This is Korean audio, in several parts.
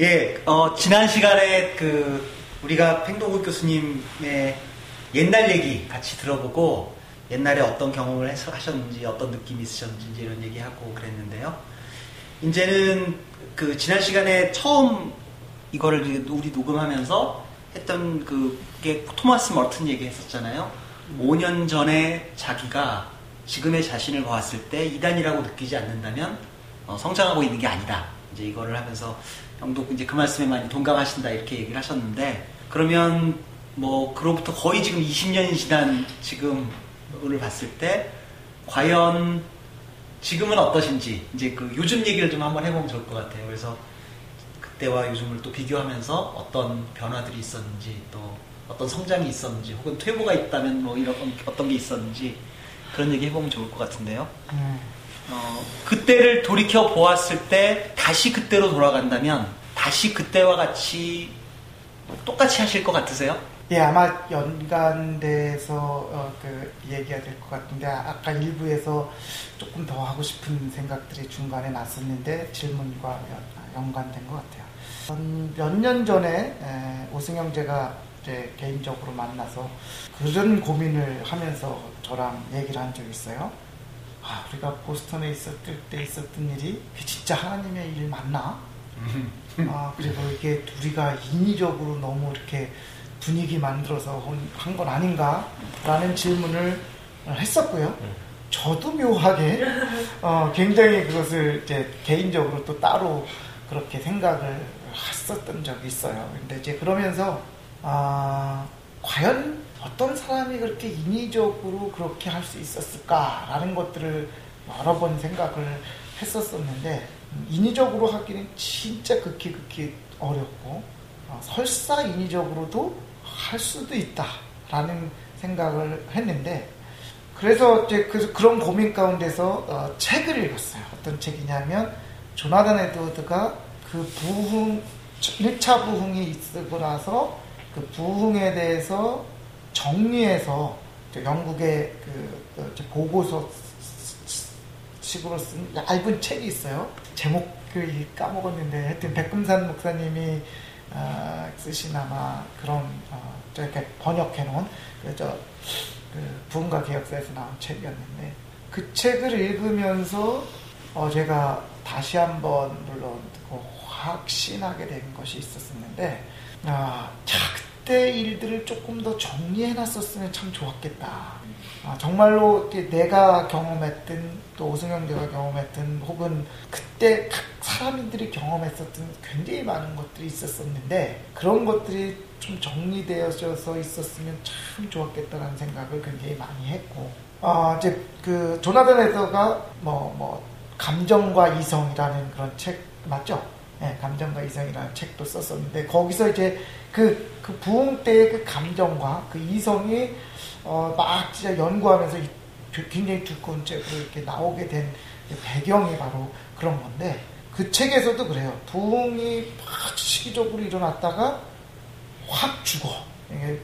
예, 어, 지난 시간에 그 우리가 팽도국 교수님의 옛날 얘기 같이 들어보고 옛날에 어떤 경험을 해서 하셨는지 어떤 느낌이 있으셨는지 이런 얘기하고 그랬는데요. 이제는 그 지난 시간에 처음 이거를 우리 녹음하면서 했던 그게 토마스 머튼 얘기 했었잖아요. 5년 전에 자기가 지금의 자신을 보았을 때 이단이라고 느끼지 않는다면 어, 성장하고 있는 게 아니다. 이제 이거를 하면서 형도 이제 그 말씀에 많이 동감하신다 이렇게 얘기를 하셨는데 그러면 뭐 그로부터 거의 지금 20년이 지난 지금을 봤을 때 과연 지금은 어떠신지 이제 그 요즘 얘기를 좀 한번 해보면 좋을 것 같아요. 그래서 그때와 요즘을 또 비교하면서 어떤 변화들이 있었는지 또 어떤 성장이 있었는지 혹은 퇴보가 있다면 뭐 이런 어떤 게 있었는지 그런 얘기 해보면 좋을 것 같은데요. 음. 어, 그때를 돌이켜 보았을 때 다시 그때로 돌아간다면 다시 그때와 같이 똑같이 하실 것 같으세요? 예, 아마 연관돼서 어, 그 얘기가 될 것 같은데 아까 일부에서 조금 더 하고 싶은 생각들이 중간에 났었는데 질문과 연 관된 것 같아요. 몇 년 전에 에, 오승영 제가 개인적으로 만나서 그런 고민을 하면서 저랑 얘기를 한 적이 있어요. 아, 우리가 보스턴에 있었을 때 있었던 일이 진짜 하나님의 일 맞나? 아, 그리고 이게 우리가 인위적으로 너무 이렇게 분위기 만들어서 한 건 아닌가? 라는 질문을 했었고요. 저도 묘하게 어, 굉장히 그것을 이제 개인적으로 또 따로 그렇게 생각을 했었던 적이 있어요. 근데 이제 그러면서 아, 과연 어떤 사람이 그렇게 인위적으로 그렇게 할 수 있었을까라는 것들을 여러 번 생각을 했었었는데 음, 인위적으로 하기는 진짜 극히 극히 어렵고 어, 설사 인위적으로도 할 수도 있다라는 생각을 했는데 그래서 이제 그, 런 고민 가운데서 어, 책을 읽었어요. 어떤 책이냐면 조나단 에드워드가 그 부흥 1차 부흥이 있고 나서 그 부흥에 대해서 정리해서 영국의 그 보고서 식으로 쓴 얇은 책이 있어요. 제목을 까먹었는데 하여튼 백금산 목사님이 어, 쓰신 아마 그런 어, 이렇게 번역해 놓은 그저 그 부흥과 개혁사에서 나온 책이었는데 그 책을 읽으면서 어, 제가 다시 한번 물론 확신하게 된 것이 있었었는데 아, 자, 그때 일들을 조금 더 정리해 놨었으면 참 좋았겠다. 아, 정말로 내가 경험했던 또 오승영 대가 경험했던 혹은 그때 각 사람들이 경험했었던 굉장히 많은 것들이 있었었는데 그런 것들이 좀 정리되어져서 있었으면 참 좋았겠다라는 생각을 굉장히 많이 했고 아, 이제 그 조나단 에더가 뭐, 뭐, 감정과 이성이라는 그런 책 맞죠? 네, 감정과 이성이라는 책도 썼었는데 거기서 이제 그, 그 부흥 때의 그 감정과 그 이성이 어, 막 진짜 연구하면서 굉장히 두꺼운 책으로 이렇게 나오게 된 배경이 바로 그런 건데 그 책에서도 그래요. 부흥이 막 시기적으로 일어났다가 확 죽어.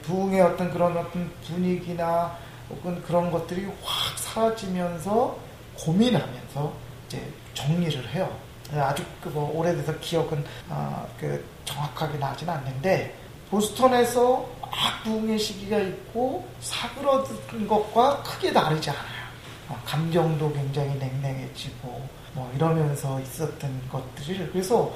부흥의 어떤 그런 어떤 분위기나 혹은 그런 것들이 확 사라지면서 고민하면서 이제 정리를 해요. 아주 그뭐 오래돼서 기억은 어, 그 정확하게 나진 않는데 보스턴에서 막 부흥의 시기가 있고 사그러든 것과 크게 다르지 않아요. 어, 감정도 굉장히 냉랭해지고 뭐 이러면서 있었던 것들을 그래서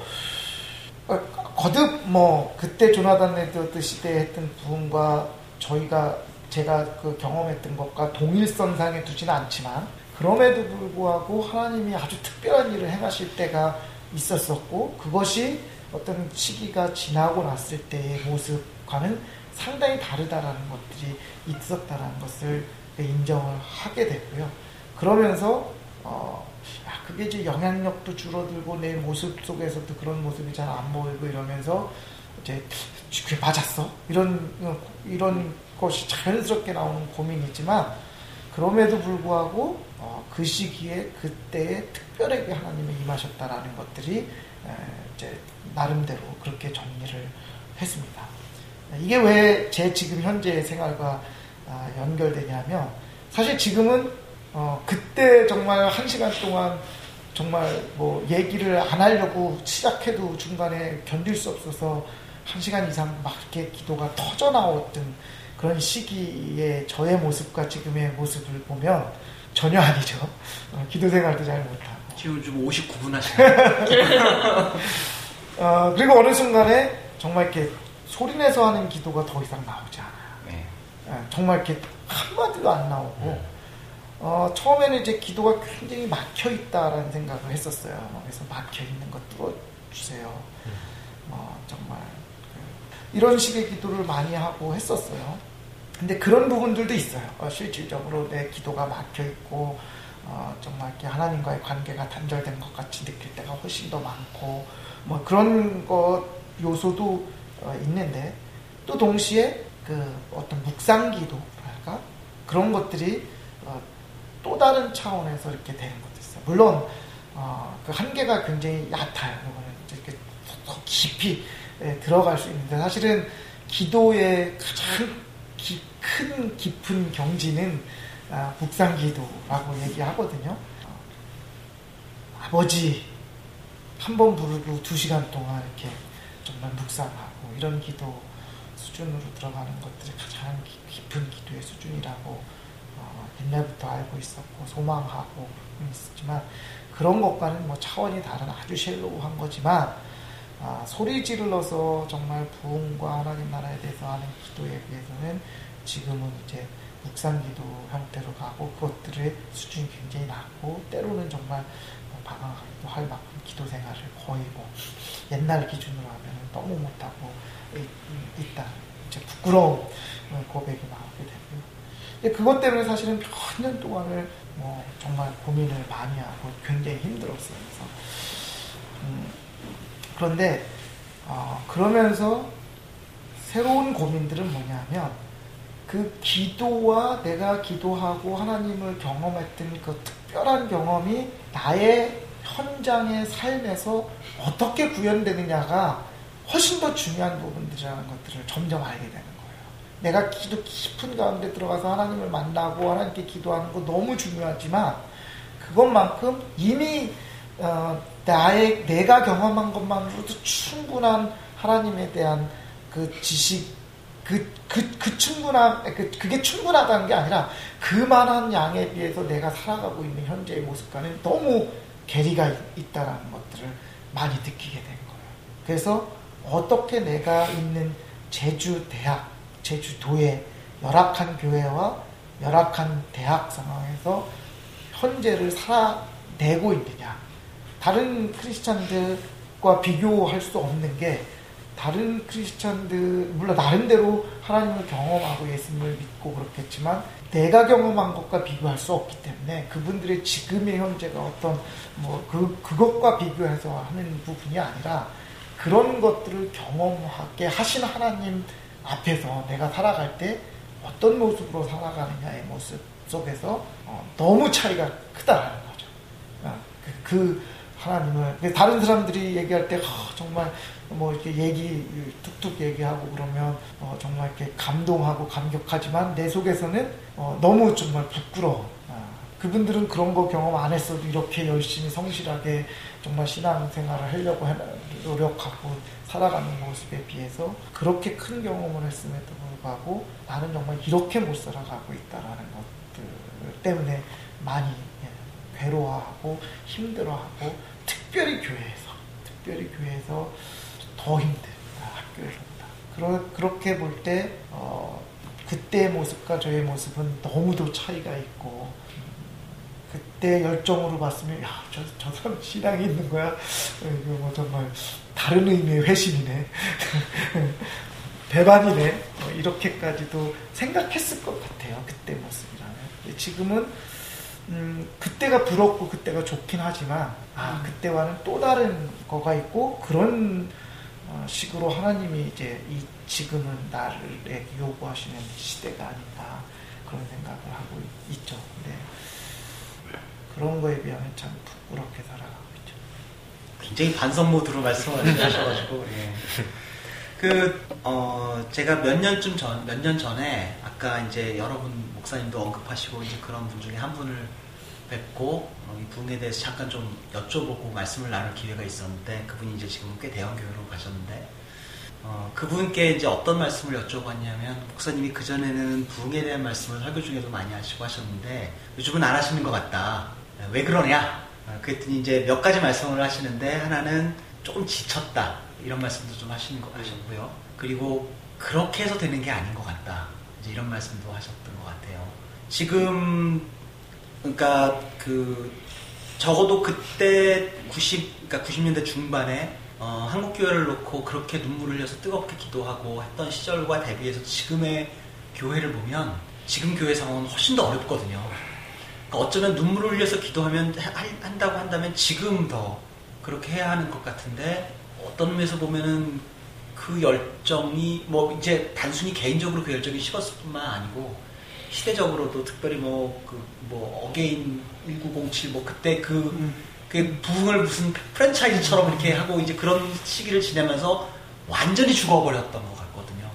어, 거듭 뭐 그때 조나단 레드워드 시대에 했던 부흥과 저희가 제가 그 경험했던 것과 동일선상에 두지는 않지만 그럼에도 불구하고 하나님이 아주 특별한 일을 행하실 때가 있었었고 그것이 어떤 시기가 지나고 났을 때의 모습과는 상당히 다르다라는 것들이 있었다라는 것을 인정을 하게 되고요. 그러면서 어, 야, 그게 이제 영향력도 줄어들고 내 모습 속에서도 그런 모습이 잘 안 보이고 이러면서 이제 그게 맞았어 이런 이런 것이 자연스럽게 나오는 고민이지만 그럼에도 불구하고 어, 그 시기에 그때에 특별하게 하나님이 임하셨다라는 것들이 에, 이제 나름대로 그렇게 정리를 했습니다. 이게 왜 제 지금 현재 생활과 아, 연결되냐면 사실 지금은 어, 그때 정말 한 시간 동안 정말 뭐 얘기를 안 하려고 시작해도 중간에 견딜 수 없어서 한 시간 이상 막 이렇게 기도가 터져 나왔던 그런 시기의 저의 모습과 지금의 모습을 보면 전혀 아니죠. 어, 기도 생활도 잘 못하고. 지금 좀 59분 하시네요. 어, 그리고 어느 순간에 정말 이렇게 소리내서 하는 기도가 더 이상 나오지 않아요. 네. 예, 정말 이렇게 한마디도 안 나오고, 어, 처음에는 이제 기도가 굉장히 막혀 있다라는 생각을 했었어요. 그래서 막혀 있는 것 뚫어주세요. 어, 정말. 그, 이런 식의 기도를 많이 하고 했었어요. 근데 그런 부분들도 있어요. 어, 실질적으로 내 기도가 막혀 있고, 어, 정말 이렇게 하나님과의 관계가 단절된 것 같이 느낄 때가 훨씬 더 많고, 뭐 그런 것 요소도 어, 있는데, 또 동시에 그 어떤 묵상기도랄까? 그런 것들이 어, 또 다른 차원에서 이렇게 되는 것도 있어요. 물론, 어, 그 한계가 굉장히 얕아요. 이렇게 더 깊이 예, 들어갈 수 있는데, 사실은 기도의 가장 기, 큰 깊은 경지는 아, 묵상기도라고 얘기하거든요. 어, 아버지 한 번 부르고 두 시간 동안 이렇게 정말 묵상하고 이런 기도 수준으로 들어가는 것들이 가장 깊은 기도의 수준이라고 어, 옛날부터 알고 있었고 소망하고 있었지만 그런 것과는 뭐 차원이 다른 아주 쉘로우한 거지만 아, 소리 지르러서 정말 부흥과 하나님 나라에 대해서 하는 기도에 비해서는 지금은 이제 묵상기도 형태로 가고 그것들의 수준이 굉장히 낮고 때로는 정말 방황하기도 할 만큼 기도 생활을 거의 뭐 옛날 기준으로 하면 너무 못하고 있다. 이제 부끄러운 고백이 나오게 되고요. 그것 때문에 사실은 몇 년 동안을 뭐 정말 고민을 많이 하고 굉장히 힘들었어요. 그래서 음, 그런데 어, 그러면서 새로운 고민들은 뭐냐면 그 기도와 내가 기도하고 하나님을 경험했던 그 특별한 경험이 나의 현장의 삶에서 어떻게 구현되느냐가 훨씬 더 중요한 부분들이라는 것들을 점점 알게 되는 거예요. 내가 기도 깊은 가운데 들어가서 하나님을 만나고 하나님께 기도하는 거 너무 중요하지만 그것만큼 이미 어, 나의 내가 경험한 것만으로도 충분한 하나님에 대한 그 지식 그, 그, 그 충분한, 그, 그게 충분하다는 게 아니라 그만한 양에 비해서 내가 살아가고 있는 현재의 모습과는 너무 괴리가 있 다라는 것들을 많이 느끼게 된 거예요. 그래서 어떻게 내가 있는 제주 대학, 제주도의 열악한 교회와 열악한 대학 상황에서 현재를 살아내고 있느냐. 다른 크리스찬들과 비교할 수 없는 게 다른 크리스찬들 물론 나름대로 하나님을 경험하고 예수님을 믿고 그렇겠지만 내가 경험한 것과 비교할 수 없기 때문에 그분들의 지금의 현재가 어떤 뭐 그 그것과 비교해서 하는 부분이 아니라 그런 것들을 경험하게 하신 하나님 앞에서 내가 살아갈 때 어떤 모습으로 살아가느냐의 모습 속에서 어, 너무 차이가 크다라는 거죠. 어, 그, 그 하나님을 다른 사람들이 얘기할 때 어, 정말 뭐 이렇게 얘기 툭툭 얘기하고 그러면 어 정말 이렇게 감동하고 감격하지만 내 속에서는 어 너무 정말 부끄러워. 아, 그분들은 그런 거 경험 안 했어도 이렇게 열심히 성실하게 정말 신앙생활을 하려고 노력하고 살아가는 모습에 비해서 그렇게 큰 경험을 했음에도 불구하고 나는 정말 이렇게 못 살아가고 있다라는 것들 때문에 많이 예, 괴로워하고 힘들어하고 특별히 교회에서 특별히 교회에서 더 힘들다 학교에서보다. 그러, 그렇게 볼 때, 어, 그때의 모습과 저의 모습은 너무도 차이가 있고, 음, 그때 열정으로 봤으면, 야, 저, 저 사람 신앙이 있는 거야? 이거 뭐 정말 다른 의미의 회심이네. 배반이네. 뭐 이렇게까지도 생각했을 것 같아요. 그때 모습이라면. 지금은, 음, 그때가 부럽고 그때가 좋긴 하지만, 아, 그때와는 또 다른 거가 있고, 그런 어, 식으로 하나님이 이제 이 지금은 나를 요구하시는 시대가 아닌가 그런 생각을 하고 있죠. 근데 그런 거에 비하면 참 부끄럽게 살아가고 있죠. 굉장히 반성 모드로 말씀하셔가지고 예. 그 어, 제가 몇 년쯤 전, 몇 년 전에 아까 이제 여러분 목사님도 언급하시고 이제 그런 분 중에 한 분을 뵙고 어, 이 부흥에 대해서 잠깐 좀 여쭤보고 말씀을 나눌 기회가 있었는데 그분이 이제 지금 꽤 대형 교회로 가셨는데 어, 그분께 이제 어떤 말씀을 여쭤봤냐면 목사님이 그 전에는 부흥에 대한 말씀을 설교 중에도 많이 하시고 하셨는데 요즘은 안 하시는 것 같다. 왜 그러냐? 어, 그랬더니 이제 몇 가지 말씀을 하시는데 하나는 조금 지쳤다 이런 말씀도 좀 하시는 거 하셨고요. 그리고 그렇게 해서 되는 게 아닌 것 같다. 이제 이런 말씀도 하셨던 것 같아요. 지금 그러니까 그 적어도 그때 90 그러니까 90년대 중반에 어, 한국 교회를 놓고 그렇게 눈물을 흘려서 뜨겁게 기도하고 했던 시절과 대비해서 지금의 교회를 보면 지금 교회 상황은 훨씬 더 어렵거든요. 그러니까 어쩌면 눈물을 흘려서 기도하면 한다고 한다면 지금 더 그렇게 해야 하는 것 같은데 어떤 면에서 보면은 그 열정이 뭐 이제 단순히 개인적으로 그 열정이 식었을 뿐만 아니고 시대적으로도 특별히 뭐 그뭐 그 Again 1907 뭐 그때 그, 음. 그 부흥을 무슨 프랜차이즈처럼 이렇게 하고 이제 그런 시기를 지내면서 완전히 죽어버렸던 것 같거든요.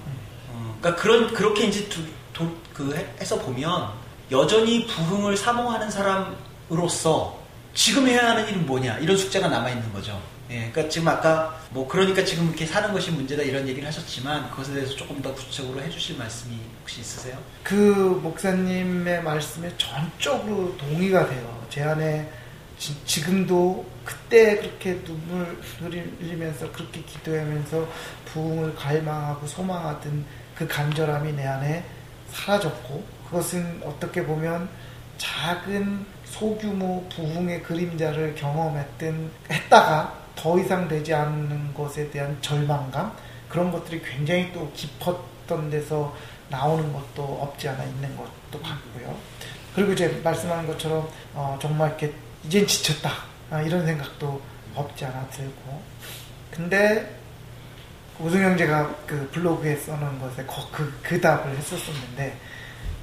어, 그러니까 그런 그렇게 이제 두, 도, 그 해서 보면 여전히 부흥을 사모하는 사람으로서 지금 해야 하는 일은 뭐냐 이런 숙제가 남아 있는 거죠. 예, 그러니까 지금 아까 뭐 그러니까 지금 이렇게 사는 것이 문제다 이런 얘기를 하셨지만 그것에 대해서 조금 더 구체적으로 해주실 말씀이 혹시 있으세요? 그 목사님의 말씀에 전적으로 동의가 돼요. 제 안에 지, 금도 그때 그렇게 눈물 흘리면서 그렇게 기도하면서 부흥을 갈망하고 소망하던 그 간절함이 내 안에 사라졌고 그것은 어떻게 보면 작은 소규모 부흥의 그림자를 경험했던 했다가 더 이상 되지 않는 것에 대한 절망감? 그런 것들이 굉장히 또 깊었던 데서 나오는 것도 없지 않아 있는 것도 같고요. 그리고 이제 말씀하는 것처럼 어, 정말 이렇게 이젠 지쳤다. 아, 이런 생각도 없지 않아 들고. 근데 우승 형 제가 그 블로그에 써놓은 것에 그, 그 답을 했었었는데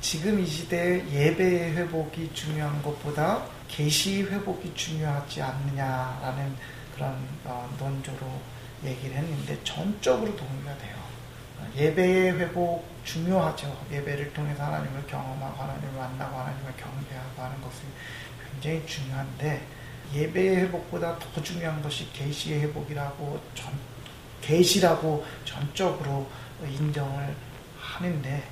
지금 이 시대에 예배의 회복이 중요한 것보다 계시 회복이 중요하지 않느냐라는 그런 어, 논조로 얘기를 했는데 전적으로 동의가 돼요. 예배의 회복 중요하죠. 예배를 통해서 하나님을 경험하고 하나님을 만나고 하나님을 경배하고 하는 것은 굉장히 중요한데 예배의 회복보다 더 중요한 것이 계시의 회복이라고 전 계시라고 전적으로 인정을 하는데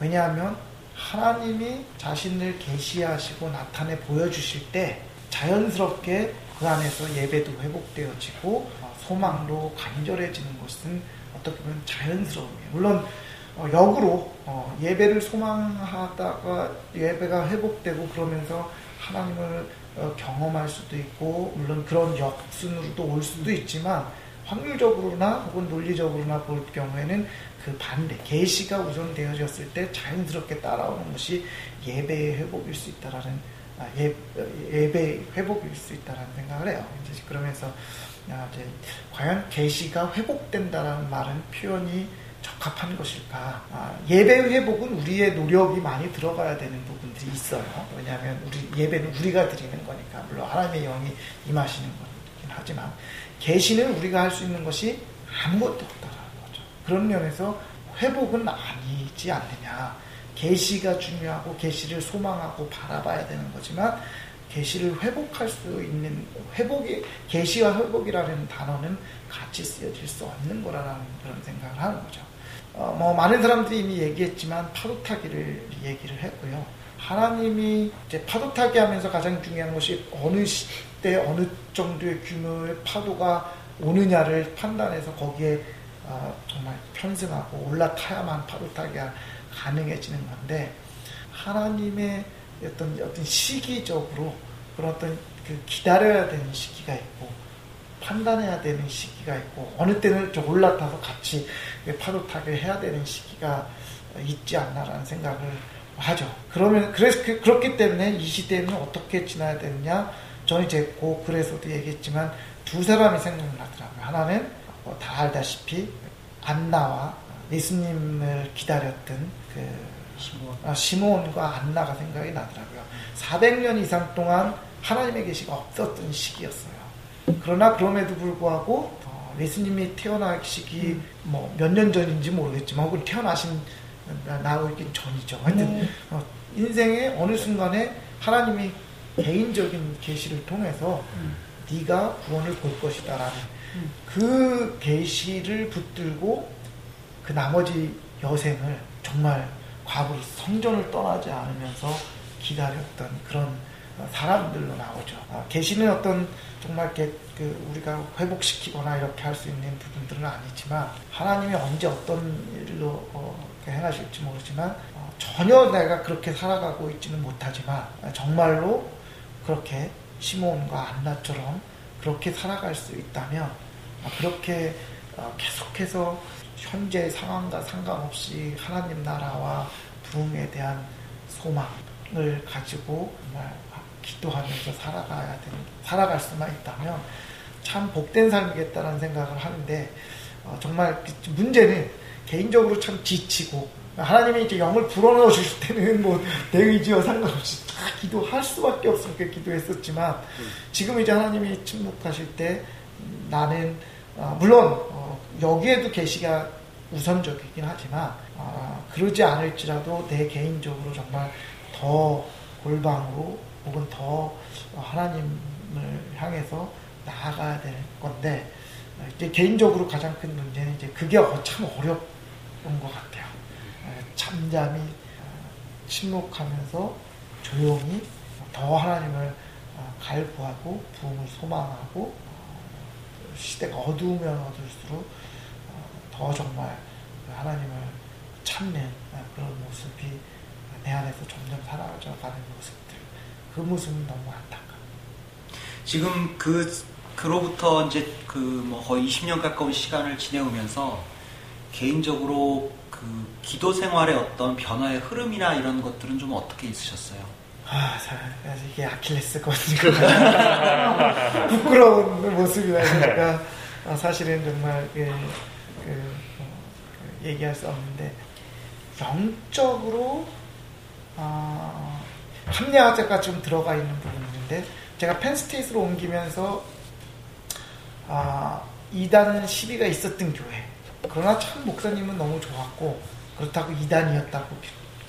왜냐하면 하나님이 자신을 계시하시고 나타내 보여주실 때 자연스럽게 그 안에서 예배도 회복되어지고 어, 소망로 간절해지는 것은 어떻게 보면 자연스러움이에요. 물론 어, 역으로 어, 예배를 소망하다가 예배가 회복되고 그러면서 하나님을 경험할 수도 있고 물론 그런 역순으로도 올 수도 있지만 확률적으로나 혹은 논리적으로나 볼 경우에는 그 반대 계시가 우선되어졌을 때 자연스럽게 따라오는 것이 예배의 회복일 수 있다라는 아, 예, 예배 회복일 수 있다라는 생각을 해요. 이제 그러면서 아, 이제 과연 계시가 회복된다라는 말은 표현이 적합한 것일까? 아, 예배 회복은 우리의 노력이 많이 들어가야 되는 부분들이 있어요. 왜냐하면 우리 예배는 우리가 드리는 거니까 물론 하나님의 영이 임하시는 거긴 하지만 계시는 우리가 할 수 있는 것이 아무것도 없다라는 거죠. 그런 면에서 회복은 아니지 않느냐. 계시가 중요하고 계시를 소망하고 바라봐야 되는 거지만 계시를 회복할 수 있는 회복이 계시와 회복이라는 단어는 같이 쓰여질 수 없는 거라는 그런 생각을 하는 거죠. 어, 뭐 많은 사람들이 이미 얘기했지만 파도 타기를 얘기를 했고요. 하나님이 이제 파도 타기 하면서 가장 중요한 것이 어느 시대 어느 정도의 규모의 파도가 오느냐를 판단해서 거기에 어, 정말 편승하고 올라타야만 파도 타기가 가능해지는 건데 하나님의 어떤 어떤 시기적으로 그런 어떤 그 기다려야 되는 시기가 있고 판단해야 되는 시기가 있고 어느 때는 좀 올라타서 같이 파도 타게 해야 되는 시기가 있지 않나라는 생각을 하죠. 그러면 그래서 그, 그렇기 때문에 이 시대는 어떻게 지나야 되느냐? 저는 그 글에서도 얘기했지만 두 사람이 생각나더라고요. 하나는 뭐 다 알다시피 안나와 예수님을 기다렸던 그 시몬. 아, 시몬과 안나가 생각이 나더라고요. 400년 이상 동안 하나님의 계시가 없었던 시기였어요. 그러나 그럼에도 불구하고 어, 예수님이 태어나시기 음. 뭐몇 년 전인지 모르겠지만 혹은 태어나신 나오기 전이죠. 하여튼 음. 어, 인생의 어느 순간에 하나님이 개인적인 계시를 통해서 음. 네가 구원을 볼 것이다라는 음. 그 계시를 붙들고 그 나머지 여생을 정말 과거로 성전을 떠나지 않으면서 기다렸던 그런 사람들로 나오죠. 아, 계시는 어떤 정말 그 우리가 회복시키거나 이렇게 할 수 있는 부분들은 아니지만 하나님이 언제 어떤 일로 어, 행하실지 모르지만 어, 전혀 내가 그렇게 살아가고 있지는 못하지만 정말로 그렇게 시몬과 안나처럼 그렇게 살아갈 수 있다면 아, 그렇게 어, 계속해서 현재 상황과 상관없이 하나님 나라와 부흥에 대한 소망을 가지고 정말 기도하면서 살아가야 되는, 살아갈 수만 있다면 참 복된 삶이겠다는 생각을 하는데 어, 정말 문제는 개인적으로 참 지치고 하나님이 이제 영을 불어넣어 주실 때는 뭐 내 의지와 상관없이 다 기도할 수밖에 없으니까 기도했었지만 지금 이제 하나님이 침묵하실 때 나는 어, 물론 어, 여기에도 계시가 우선적이긴 하지만 어, 그러지 않을지라도 내 개인적으로 정말 더 골방으로 혹은 더 하나님을 향해서 나아가야 될 건데 이제 개인적으로 가장 큰 문제는 이제 그게 참 어려운 것 같아요. 잠잠히 침묵하면서 조용히 더 하나님을 갈구하고 부흥을 소망하고 시대가 어두우면 어두울수록 더 정말 하나님을 찾는 그런 모습이 내 안에서 점점 사라져가는 모습들 그 모습은 너무 안타까워. 지금 그 그로부터 이제 그 뭐 거의 20년 가까운 시간을 지내오면서 개인적으로 그 기도 생활의 어떤 변화의 흐름이나 이런 것들은 좀 어떻게 있으셨어요? 아, 이게 아킬레스건이니까 부끄러운 모습이다 보니까. 아, 사실은 정말 그, 그, 어, 그 얘기할 수 없는데. 영적으로 아, 합리화제가 좀 들어가 있는 부분인데 제가 펜스테이스로 옮기면서 아, 2단 시비가 있었던 교회. 그러나 참 목사님은 너무 좋았고 그렇다고 2단이었다고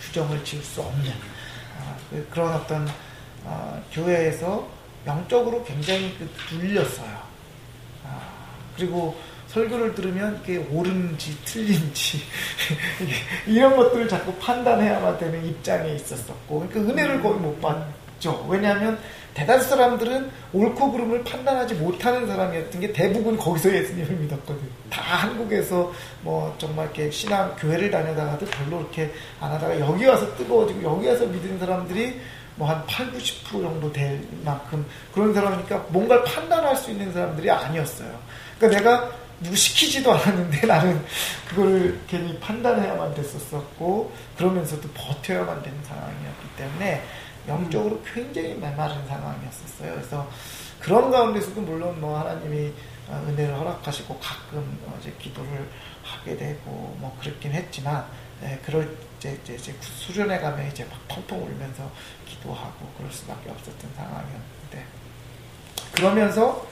규정을 지을 수 아, 그, 런 어떤 아, 교회에서 영적으로 굉장히 그 눌렸어요. 아, 그리고 설교를 들으면 이게 옳은지 틀린지 이런 것들을 자꾸 판단해야만 되는 입장에 있었었고 그러니까 은혜를 거의 못 받 죠. 왜냐하면 대다수 사람들은 옳고 그름을 판단하지 못하는 사람이었던 게 대부분 거기서 예수님을 믿었거든. 다 한국에서 뭐 정말 이렇게 신앙 교회를 다니다가도 별로 이렇게 안 하다가 여기 와서 뜨거워지고 여기 와서 믿은 사람들이 뭐 한 8, 90% 정도 될 만큼 그런 사람이니까 뭔가를 판단할 수 있는 사람들이 아니었어요. 그러니까 내가 누구 시키지도 않았는데 나는 그걸 괜히 판단해야만 됐었었고 그러면서도 버텨야만 되는 상황이었기 때문에 영적으로 굉장히 메마른 상황이었었어요. 그래서 그런 가운데서도 물론 뭐 하나님이 은혜를 허락하시고 가끔 이제 기도를 하게 되고 뭐 그렇긴 했지만 예, 그럴 이제, 이제, 이제 수련회 가면 이제 막 펑펑 울면서 기도하고 그럴 수밖에 없었던 상황이었는데 그러면서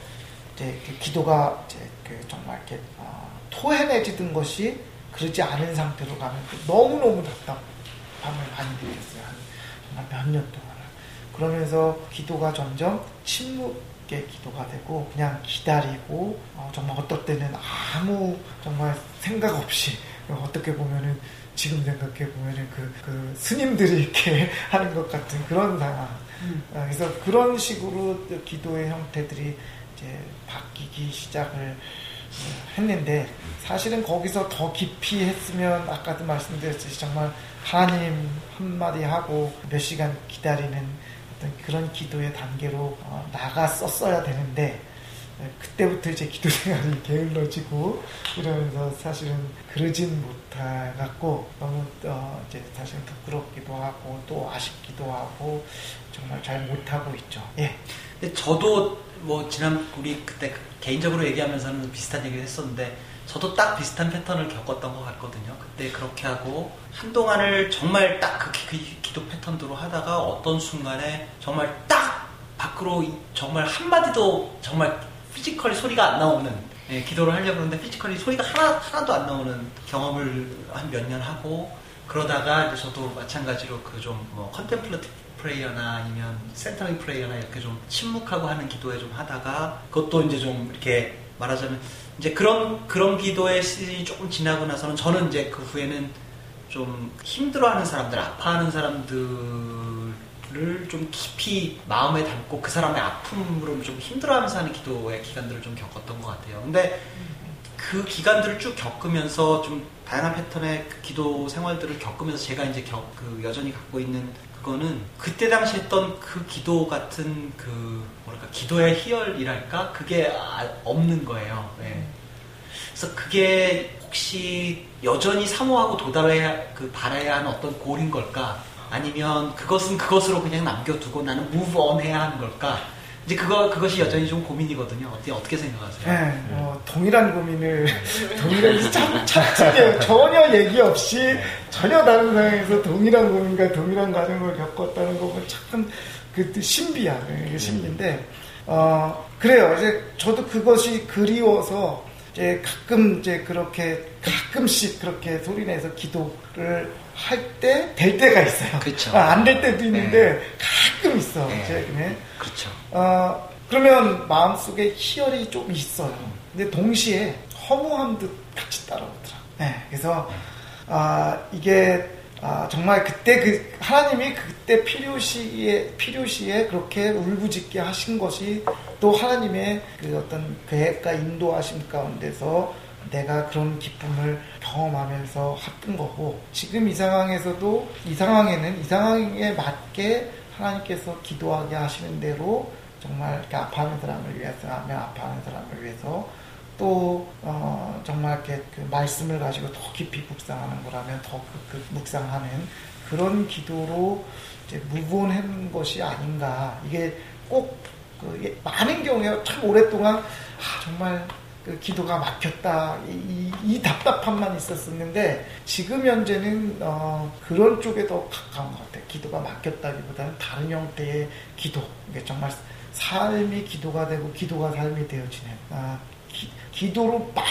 이제 그 기도가 이제 그 정말 이렇게 어, 토해내지던 것이 그러지 않은 상태로 가면 너무 너무 답답함을 많이 느꼈어요. 한, 몇년 동안을. 그러면서 기도가 점점 침묵의 기도가 되고 그냥 기다리고 어, 정말 어떨 때는 아무 정말 생각 없이 어떻게 보면은 지금 생각해 보면은 그, 그 스님들이 이렇게 하는 것 같은 그런 상황. 음. 어, 그래서 그런 식으로 기도의 형태들이 이제 바뀌기 시작을 했는데 사실은 거기서 더 깊이 했으면 아까도 말씀드렸듯이 정말 하나님 한마디 하고 몇 시간 기다리는 어떤 그런 기도의 단계로 어, 나갔었어야 되는데 그때부터 이제 기도 생활이 게을러지고 이러면서 사실은 그러진 못해갖고 너무 어 이제 사실 부끄럽기도 하고 또 아쉽기도 하고 정말 잘 못하고 있죠. 예. 저도 뭐 지난 우리 그때 개인적으로 얘기하면서는 비슷한 얘기를 했었는데 저도 딱 비슷한 패턴을 겪었던 것 같거든요. 그때 그렇게 하고 한동안을 정말 딱그 그 기도 패턴대로 하다가 어떤 순간에 정말 딱 밖으로 정말 한마디도 정말 physically 소리가 안 나오는 예, 기도를 하려고 하는데 physically 소리가 하나, 하나도 안 나오는 경험을 한 몇 년 하고 그러다가 이제 저도 마찬가지로 그 좀 뭐 contemplative prayer나 아니면 centering prayer나 이렇게 좀 침묵하고 하는 기도에 좀 하다가 그것도 이제 좀 이렇게 말하자면 이제 그런 그런 기도의 시즌이 조금 지나고 나서는 저는 이제 그 후에는 좀 힘들어하는 사람들, 아파하는 사람들을 좀 깊이 마음에 담고 그 사람의 아픔으로 좀 힘들어하면서 하는 기도의 기간들을 좀 겪었던 것 같아요. 근데 그 기간들을 쭉 겪으면서 좀 다양한 패턴의 그 기도 생활들을 겪으면서 제가 이제 겪, 그 여전히 갖고 있는 그거는 그때 당시 했던 그 기도 같은 그 뭐랄까 기도의 희열이랄까 그게 아- 없는 거예요. 네. 그래서 그게 혹시 여전히 사모하고 도달해야 그 바라야 하는 어떤 골인 걸까? 아니면 그것은 그것으로 그냥 남겨두고 나는 move on 해야 하는 걸까? 이제 그거 그것이 여전히 좀 고민이거든요. 어떻게 어떻게 생각하세요? 네, 뭐 동일한 고민을 동일한 참 참치게요. 전혀 얘기 없이 전혀 다른 상황에서 동일한 고민과 동일한 과정을 겪었다는 거 보면 참 그 신비야. 이게 신비인데 어 그래요. 이제 저도 그것이 그리워서 이제 가끔 이제 그렇게 가끔씩 그렇게 소리내서 기도를 할 때 될 때가 있어요. 그쵸. 안될 때도 있는데 가끔 있어. 네. 네. 그렇죠. 어, 그러면 마음속에 희열이 좀 있어요. 근데 동시에 허무함도 같이 따라오더라. 네, 그래서 아, 이게 아, 정말 그때 그 하나님이 그때 필요 시에 필요 시에 그렇게 울부짖게 하신 것이 또 하나님의 그 어떤 계획과 인도하심 가운데서 내가 그런 기쁨을 경험하면서 했던 거고 지금 이 상황에서도 이 상황에는 이 상황에 맞게 하나님께서 기도하게 하시는 대로 정말 아파하는 사람을 위해서 하며 아파하는 사람을 위해서 또 어, 정말 이렇게 그 말씀을 가지고 더 깊이 묵상하는 거라면 더 그, 그 묵상하는 그런 기도로 이제 무분한 것이 아닌가. 이게 꼭그 이게 많은 경우에 참 오랫동안 아, 정말 그 기도가 막혔다. 이, 이, 이 답답함만 있었었는데 지금 현재는 어, 그런 쪽에 더 가까운 것 같아요. 기도가 막혔다기보다는 다른 형태의 기도. 이게 정말 삶이 기도가 되고 기도가 삶이 되어지는 아, 기, 도로 막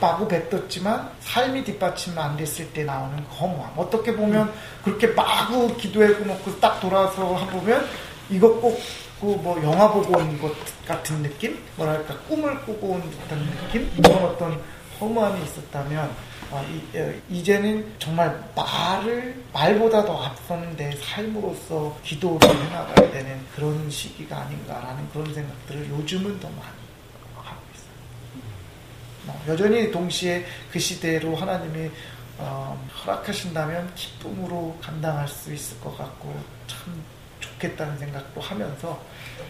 마구 뱉었지만 삶이 뒷받침 안 됐을 때 나오는 그 허무함 어떻게 보면 그렇게 마구 기도해 놓고 딱 돌아서 보면 이거 꼭 그뭐 영화 보고 온 것 같은 느낌? 뭐랄까 꿈을 꾸고 온 듯한 느낌? 이런 어떤 허무함이 있었다면 어, 이, 어, 이제는 정말 말을 말보다 더 앞서는 내 삶으로서 기도를 해나가야 되는 그런 시기가 아닌가라는 그런 생각들을 요즘은 더 많이 여전히 동시에 그 시대로 하나님이 어, 허락하신다면 기쁨으로 감당할 수 있을 것 같고 참 좋겠다는 생각도 하면서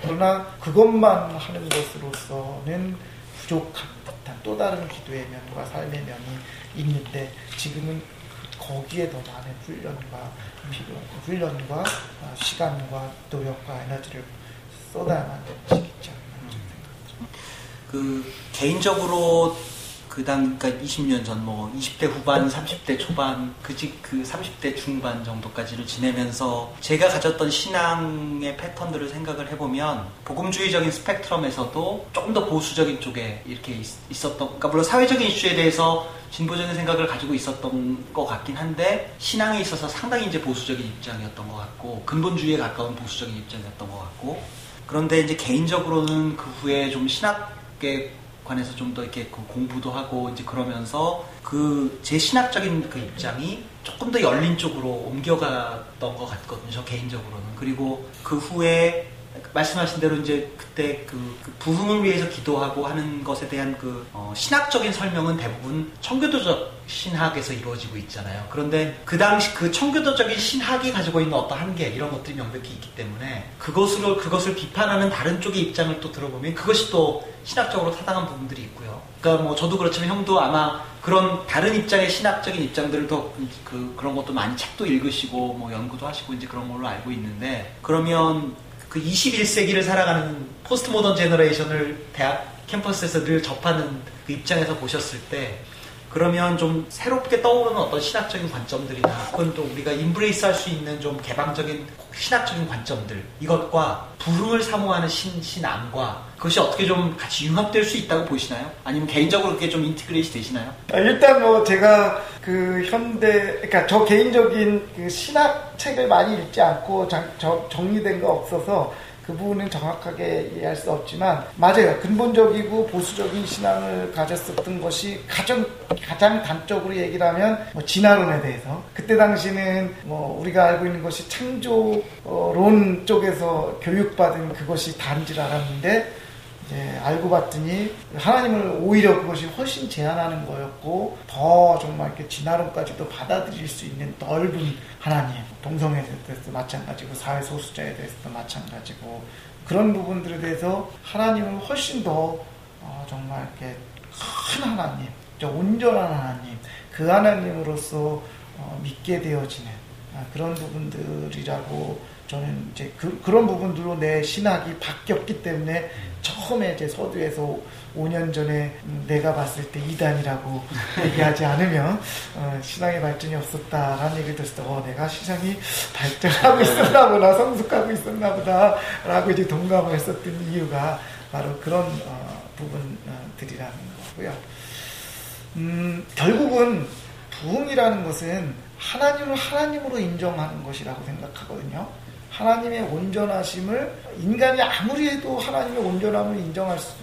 그러나 그것만 하는 것으로서는 부족한 듯한 또 다른 기도의 면과 삶의 면이 있는데 지금은 거기에 더 많은 훈련과 필요, 훈련과 어, 시간과 노력과 에너지를 쏟아야만 되는 생각합니다. 그 개인적으로 그 당 그러니까 20년 전 뭐 20대 후반, 30대 초반, 그직 그 30대 중반 정도까지를 지내면서 제가 가졌던 신앙의 패턴들을 생각을 해보면 복음주의적인 스펙트럼에서도 조금 더 보수적인 쪽에 이렇게 있, 었던 그러니까 물론 사회적인 이슈에 대해서 진보적인 생각을 가지고 있었던 것 같긴 한데 신앙에 있어서 상당히 이제 보수적인 입장이었던 것 같고 근본주의에 가까운 보수적인 입장이었던 것 같고 그런데 이제 개인적으로는 그 후에 좀 신학 계 관해서 좀 더 이렇게 그 공부도 하고 이제 그러면서 그 제 신학적인 그 입장이 조금 더 열린 쪽으로 옮겨갔던 것 같거든요. 저 개인적으로는. 그리고 그 후에 말씀하신 대로 이제 그때 그, 그 부흥을 위해서 기도하고 하는 것에 대한 그 어, 신학적인 설명은 대부분 청교도적 신학에서 이루어지고 있잖아요. 그런데 그 당시 그 청교도적인 신학이 가지고 있는 어떤 한계 이런 것들이 명백히 있기 때문에 그것으로 그것을 비판하는 다른 쪽의 입장을 또 들어보면 그것이 또 신학적으로 타당한 부분들이 있고요. 그러니까 뭐 저도 그렇지만 형도 아마 그런 다른 입장의 신학적인 입장들을 더 그, 그런 것도 많이 책도 읽으시고 뭐 연구도 하시고 이제 그런 걸로 알고 있는데 그러면 그 21세기를 살아가는 postmodern generation을 대학 캠퍼스에서 늘 접하는 그 입장에서 보셨을 때 그러면 좀 새롭게 떠오르는 어떤 신학적인 관점들이나 혹은 또 우리가 embrace 할 수 있는 좀 개방적인 신학적인 관점들 이것과 부흥을 사모하는 신, 신앙과 그것이 어떻게 좀 같이 융합될 수 있다고 보시나요? 아니면 개인적으로 그게 좀 integrate 되시나요? 아, 일단 뭐 제가 그 현대, 그러니까 저 개인적인 그 신학 책을 많이 읽지 않고 장, 저, 정리된 거 없어서 그 부분은 정확하게 이해할 수 없지만 맞아요. 근본적이고 보수적인 신앙을 가졌었던 것이 가장 가장 단적으로 얘기를 하면 뭐 진화론에 대해서 그때 당시는 뭐 우리가 알고 있는 것이 창조론 쪽에서 교육받은 그것이 단지를 알았는데 이제 알고 봤더니 하나님을 오히려 그것이 훨씬 제한하는 거였고 더 정말 이렇게 진화론까지도 받아들일 수 있는 넓은 하나님 동성애에 대해서도 마찬가지고 사회 소수자에 대해서도 마찬가지고 그런 부분들에 대해서 하나님을 훨씬 더 어, 정말 이렇게 큰 하나님, 온전한 하나님, 그 하나님으로서 어, 믿게 되어지는 아, 그런 부분들이라고 저는 이제 그, 런 부분들로 내 신학이 바뀌었기 때문에 처음에 이제 서두에서 5년 전에 내가 봤을 때 이단이라고 얘기하지 않으면 어, 신앙의 발전이 없었다라는 얘기를 들었을 때 어, 내가 신앙이 발전하고 있었나 보다 성숙하고 있었나 보다 라고 이제 동감을 했었던 이유가 바로 그런 어, 부분들이라는 거고요. 음, 결국은 부흥이라는 것은 하나님을 하나님으로 인정하는 것이라고 생각하거든요. 하나님의 온전하심을 인간이 아무리 해도 하나님의 온전함을 인정할 수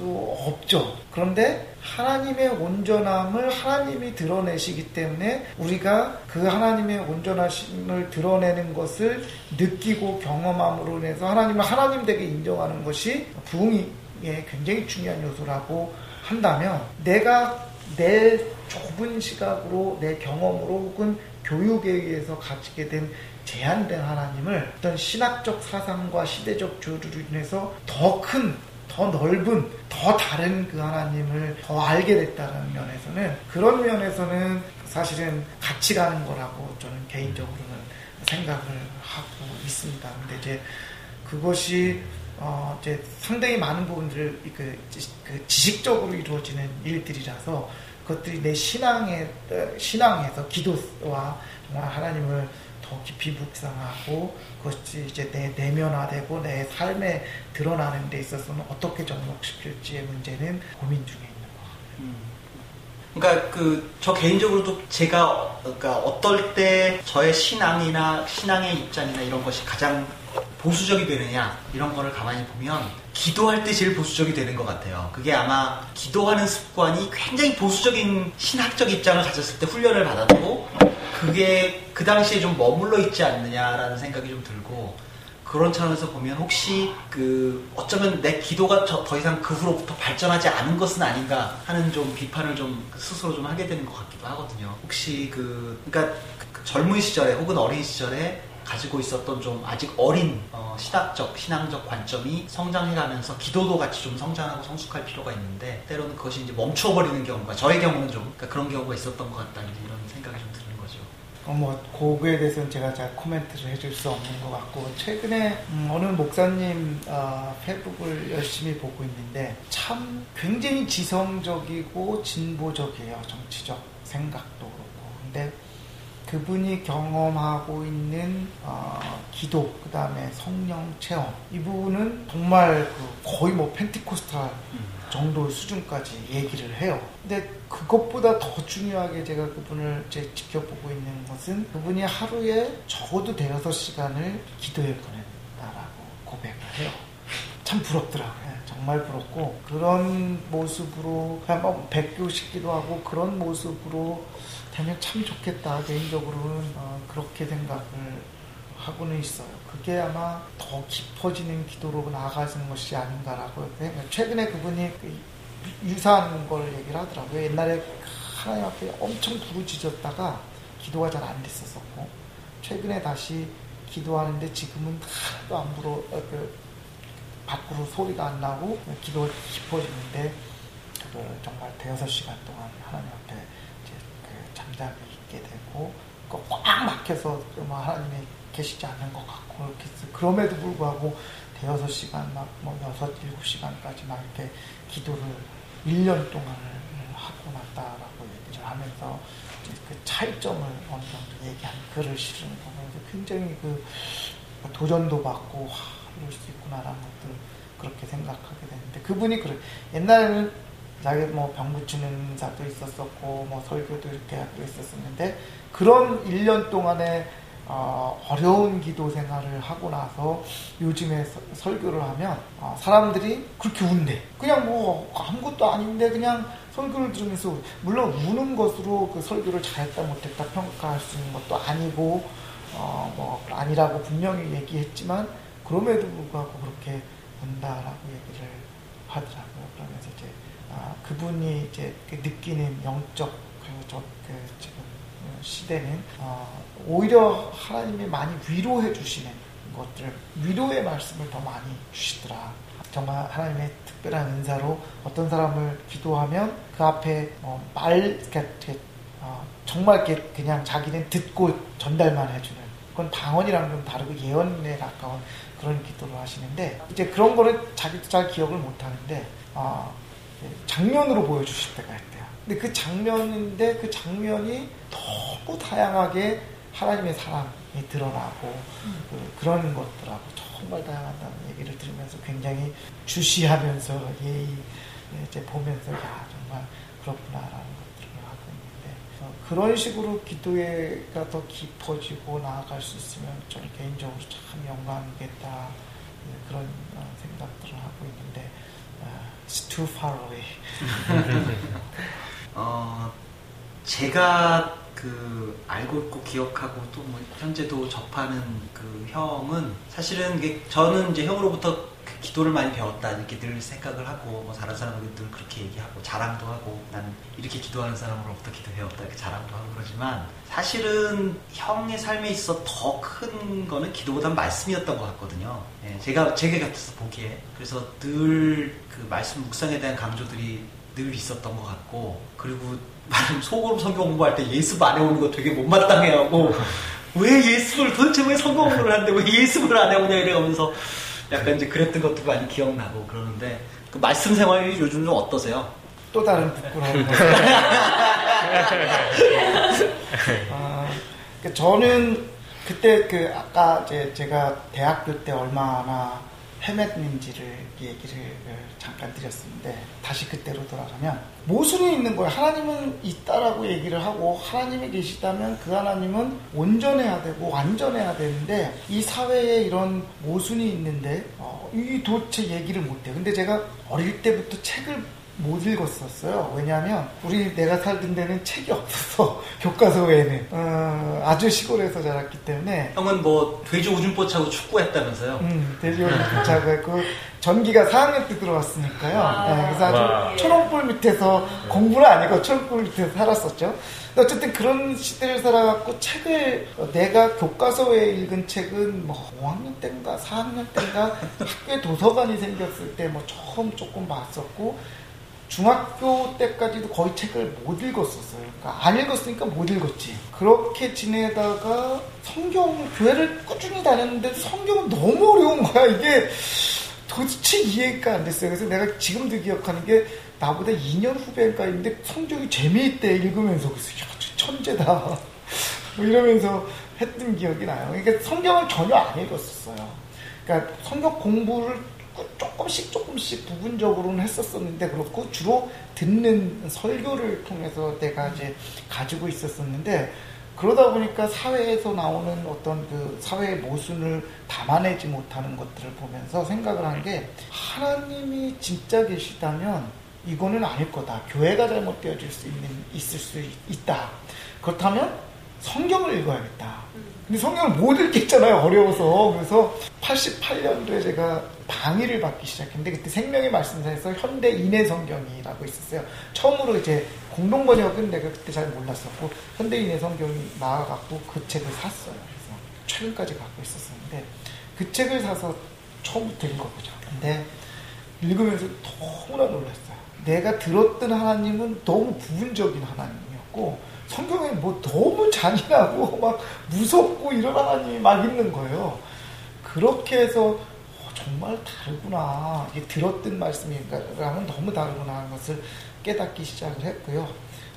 없죠. 그런데 하나님의 온전함을 하나님이 드러내시기 때문에 우리가 그 하나님의 온전하심을 드러내는 것을 느끼고 경험함으로 인해서 하나님을 하나님 되게 인정하는 것이 부흥의 굉장히 중요한 요소라고 한다면 내가 내 좁은 시각으로 내 경험으로 혹은 교육에 의해서 가지게 된 제한된 하나님을 어떤 신학적 사상과 시대적 조류로 인해서 더 큰, 더 넓은, 더 다른 그 하나님을 더 알게 됐다는 면에서는 그런 면에서는 사실은 같이 가는 거라고 저는 개인적으로는 생각을 하고 있습니다. 근데 이제 그것이 어 이제 상당히 많은 부분들을 그, 그 지식적으로 이루어지는 일들이라서 그것들이 내 신앙에 신앙에서 기도와 정말 하나님을 더 깊이 묵상하고 그것이 이제 내 내면화되고 내 삶에 드러나는 데 있어서는 어떻게 접목시킬지의 문제는 고민 중에 있는 것 같아요. 음. 그러니까 그 저 개인적으로도 제가 그러니까 어떨 때 저의 신앙이나 신앙의 입장이나 이런 것이 가장 보수적이 되느냐 이런 거를 가만히 보면 기도할 때 제일 보수적이 되는 것 같아요. 그게 아마 기도하는 습관이 굉장히 보수적인 신학적 입장을 가졌을 때 훈련을 받았고 그게 그 당시에 좀 머물러 있지 않느냐라는 생각이 좀 들고 그런 차원에서 보면 혹시 그 어쩌면 내 기도가 더 이상 그 후로부터 발전하지 않은 것은 아닌가 하는 좀 비판을 좀 스스로 좀 하게 되는 것 같기도 하거든요. 혹시 그 그러니까 그 젊은 시절에 혹은 어린 시절에 가지고 있었던 좀 아직 어린 어, 신학적, 신앙적 관점이 성장해가면서 기도도 같이 좀 성장하고 성숙할 필요가 있는데 때로는 그것이 이제 멈춰버리는 경우가 저의 경우는 좀 그러니까 그런 경우가 있었던 것 같다 이런 생각이 좀 거죠. 어, 뭐 그거에 대해서는 제가 잘 코멘트를 해줄 수 없는 것 같고 최근에 음, 어느 목사님 어, 페북을 열심히 보고 있는데 참 굉장히 지성적이고 진보적이에요 정치적 생각도 그렇고. 근데 그분이 경험하고 있는 어, 기도, 그 다음에 성령 체험 이 부분은 정말 그 거의 뭐 펜티코스탈 정도 수준까지 얘기를 해요. 근데 그것보다 더 중요하게 제가 그분을 제 지켜보고 있는 것은 그분이 하루에 적어도 대여섯 시간을 기도에 보낸다라고 고백을 해요. 참 부럽더라고요. 정말 부럽고 그런 모습으로 그냥 뭐 백교시기도 하고 그런 모습으로 되면 참 좋겠다. 개인적으로는 어, 그렇게 생각을 하고는 있어요. 그게 아마 더 깊어지는 기도로 나아가는 것이 아닌가라고 최근에 그분이 그 유사한 걸 얘기를 하더라고요. 옛날에 하나님 앞에 엄청 부르짖었다가 기도가 잘 안 됐었고 최근에 다시 기도하는데 지금은 하나도 안 불어 어, 그 밖으로 소리가 안 나고 기도가 깊어지는데 그걸 정말 대여섯 시간 동안 하나님 앞에 잠잠히 있게 되고 꽉 막혀서 뭐 하나님이 계시지 않는 것 같고 이렇게 그럼에도 불구하고 대여섯 시간 막뭐 여섯 일곱 시간까지 막 이렇게 기도를 1년 동안을 하고 났다라고 얘기를 하면서 그 차이점을 어느 정도 얘기하는 글을 실은 보면서 굉장히 그 도전도 받고 와, 이럴 수 있구나라는 것들을 그렇게 생각하게 되는데 그분이 그래 옛날에는 자기 뭐 병붙이는 자도 있었었고 뭐 설교도 이렇게 하고 있었었는데 그런 1년 동안에 어, 어려운 기도 생활을 하고 나서 요즘에 서, 설교를 하면 어, 사람들이 그렇게 운대. 그냥 뭐 아무것도 아닌데 그냥 설교를 들으면서 물론 우는 것으로 그 설교를 잘했다 못했다 평가할 수 있는 것도 아니고 어, 뭐 아니라고 분명히 얘기했지만 그럼에도 불구하고 그렇게 운다라고 얘기를 하더라고요. 그러면서 이제 아, 그분이 이제 그 느끼는 영적 그, 저, 그 시대는 어, 오히려 하나님이 많이 위로해 주시는 것들, 위로의 말씀을 더 많이 주시더라. 정말 하나님의 특별한 은사로 어떤 사람을 기도하면 그 앞에 어, 말, 그러니까 어, 정말 그냥 자기는 듣고 전달만 해주는 그건 방언이랑 좀 다르고 예언에 가까운 그런 기도를 하시는데 이제 그런 거는 자기도 잘 기억을 못 하는데 어, 장면으로 보여주실 때가 있대요. 근데 그 장면인데 그 장면이 너무 다양하게 하나님의 사랑이 드러나고 음. 그, 런 것들하고 정말 다양하다는 얘기를 들으면서 굉장히 주시하면서 예의 이제 보면서 야 정말 그렇구나라는 것들을 하고 있는데 어, 그런 식으로 기도가 더 깊어지고 나아갈 수 있으면 저는 개인적으로 참 영광이겠다 네, 그런 어, 생각들을 하고 있는데 어, It's too far away. 어, 제가 그 알고 있고 기억하고 또 뭐 현재도 접하는 그 형은 사실은 저는 이제 형으로부터 그 기도를 많이 배웠다 이렇게 늘 생각을 하고 뭐 다른 사람들도 늘 그렇게 얘기하고 자랑도 하고 난 이렇게 기도하는 사람으로부터 기도 배웠다 이렇게 자랑도 하고 그러지만 사실은 형의 삶에 있어 더 큰 거는 기도보다는 말씀이었던 것 같거든요. 예, 제가 제가 같아서 보기에 그래서 늘 그 말씀 묵상에 대한 강조들이 늘 있었던 것 같고 그리고 속으로 성경 공부할 때 예습 안 해오는 거 되게 못마땅해하고 왜 예습을 도대체 왜 성경 공부를 하는데 왜 예습을 안 해오냐 이래가면서 약간 이제 그랬던 것도 많이 기억나고 그러는데 그 말씀 생활이 요즘 좀 어떠세요? 또 다른 부끄러운 거. 아, 그 저는 그때 그 아까 이제 제가 대학교 때 얼마나 헤맸는지를 얘기를 잠깐 드렸었는데 다시 그때로 돌아가면 모순이 있는 거예요. 하나님은 있다라고 얘기를 하고 하나님이 계시다면 그 하나님은 온전해야 되고 완전해야 되는데 이 사회에 이런 모순이 있는데 어, 이 도대체 얘기를 못해. 근데 제가 어릴 때부터 책을 못 읽었었어요. 왜냐하면 우리 내가 살던 데는 책이 없어서 교과서 외에는 어, 아주 시골에서 자랐기 때문에 형은 뭐 돼지 오줌포 차고 축구했다면서요? 음, 돼지 오줌포 차고 했고 전기가 4학년 때 들어왔으니까요. 아~ 네, 그래서 아주 와. 초롱불 밑에서 공부를 안 하고 초롱불 밑에서 살았었죠. 어쨌든 그런 시대를 살아갖고 책을 내가 교과서에 읽은 책은 뭐 5학년 때인가 4학년 때인가 학교에 도서관이 생겼을 때 뭐 처음 조금 봤었고 중학교 때까지도 거의 책을 못 읽었었어요. 그러니까 안 읽었으니까 못 읽었지. 그렇게 지내다가 성경, 교회를 꾸준히 다녔는데 성경은 너무 어려운 거야. 이게 도대체 이해가 안 됐어요. 그래서 내가 지금도 기억하는 게 나보다 2년 후배인가 있는데 성경이 재미있대 읽으면서 그래서 야, 천재다. 뭐 이러면서 했던 기억이 나요. 그러니까 성경을 전혀 안 읽었었어요. 그러니까 성경 공부를 조금씩 조금씩 부분적으로는 했었었는데 그렇고 주로 듣는 설교를 통해서 내가 이제 가지고 있었었는데 그러다 보니까 사회에서 나오는 어떤 그 사회의 모순을 담아내지 못하는 것들을 보면서 생각을 한 게 하나님이 진짜 계시다면 이거는 아닐 거다. 교회가 잘못되어질 수 있는 있을 수 있다. 그렇다면 성경을 읽어야겠다. 근데 성경을 못 읽겠잖아요. 어려워서. 그래서 88년도에 제가 강의를 받기 시작했는데 그때 생명의 말씀사에서 현대 인해 성경이라고 있었어요. 처음으로 이제 공동 번역은 내가 그때 잘 몰랐었고 현대 인해 성경이 나와갖고 그 책을 샀어요. 그래서 최근까지 갖고 있었었는데 그 책을 사서 처음부터 읽어보죠. 근데 읽으면서 너무나 놀랐어요. 내가 들었던 하나님은 너무 부분적인 하나님이었고 성경에 뭐 너무 잔인하고 막 무섭고 이런 하나님이 막 있는 거예요. 그렇게 해서 정말 다르구나. 이게 들었던 말씀이랑은 너무 다르구나 하는 것을 깨닫기 시작을 했고요.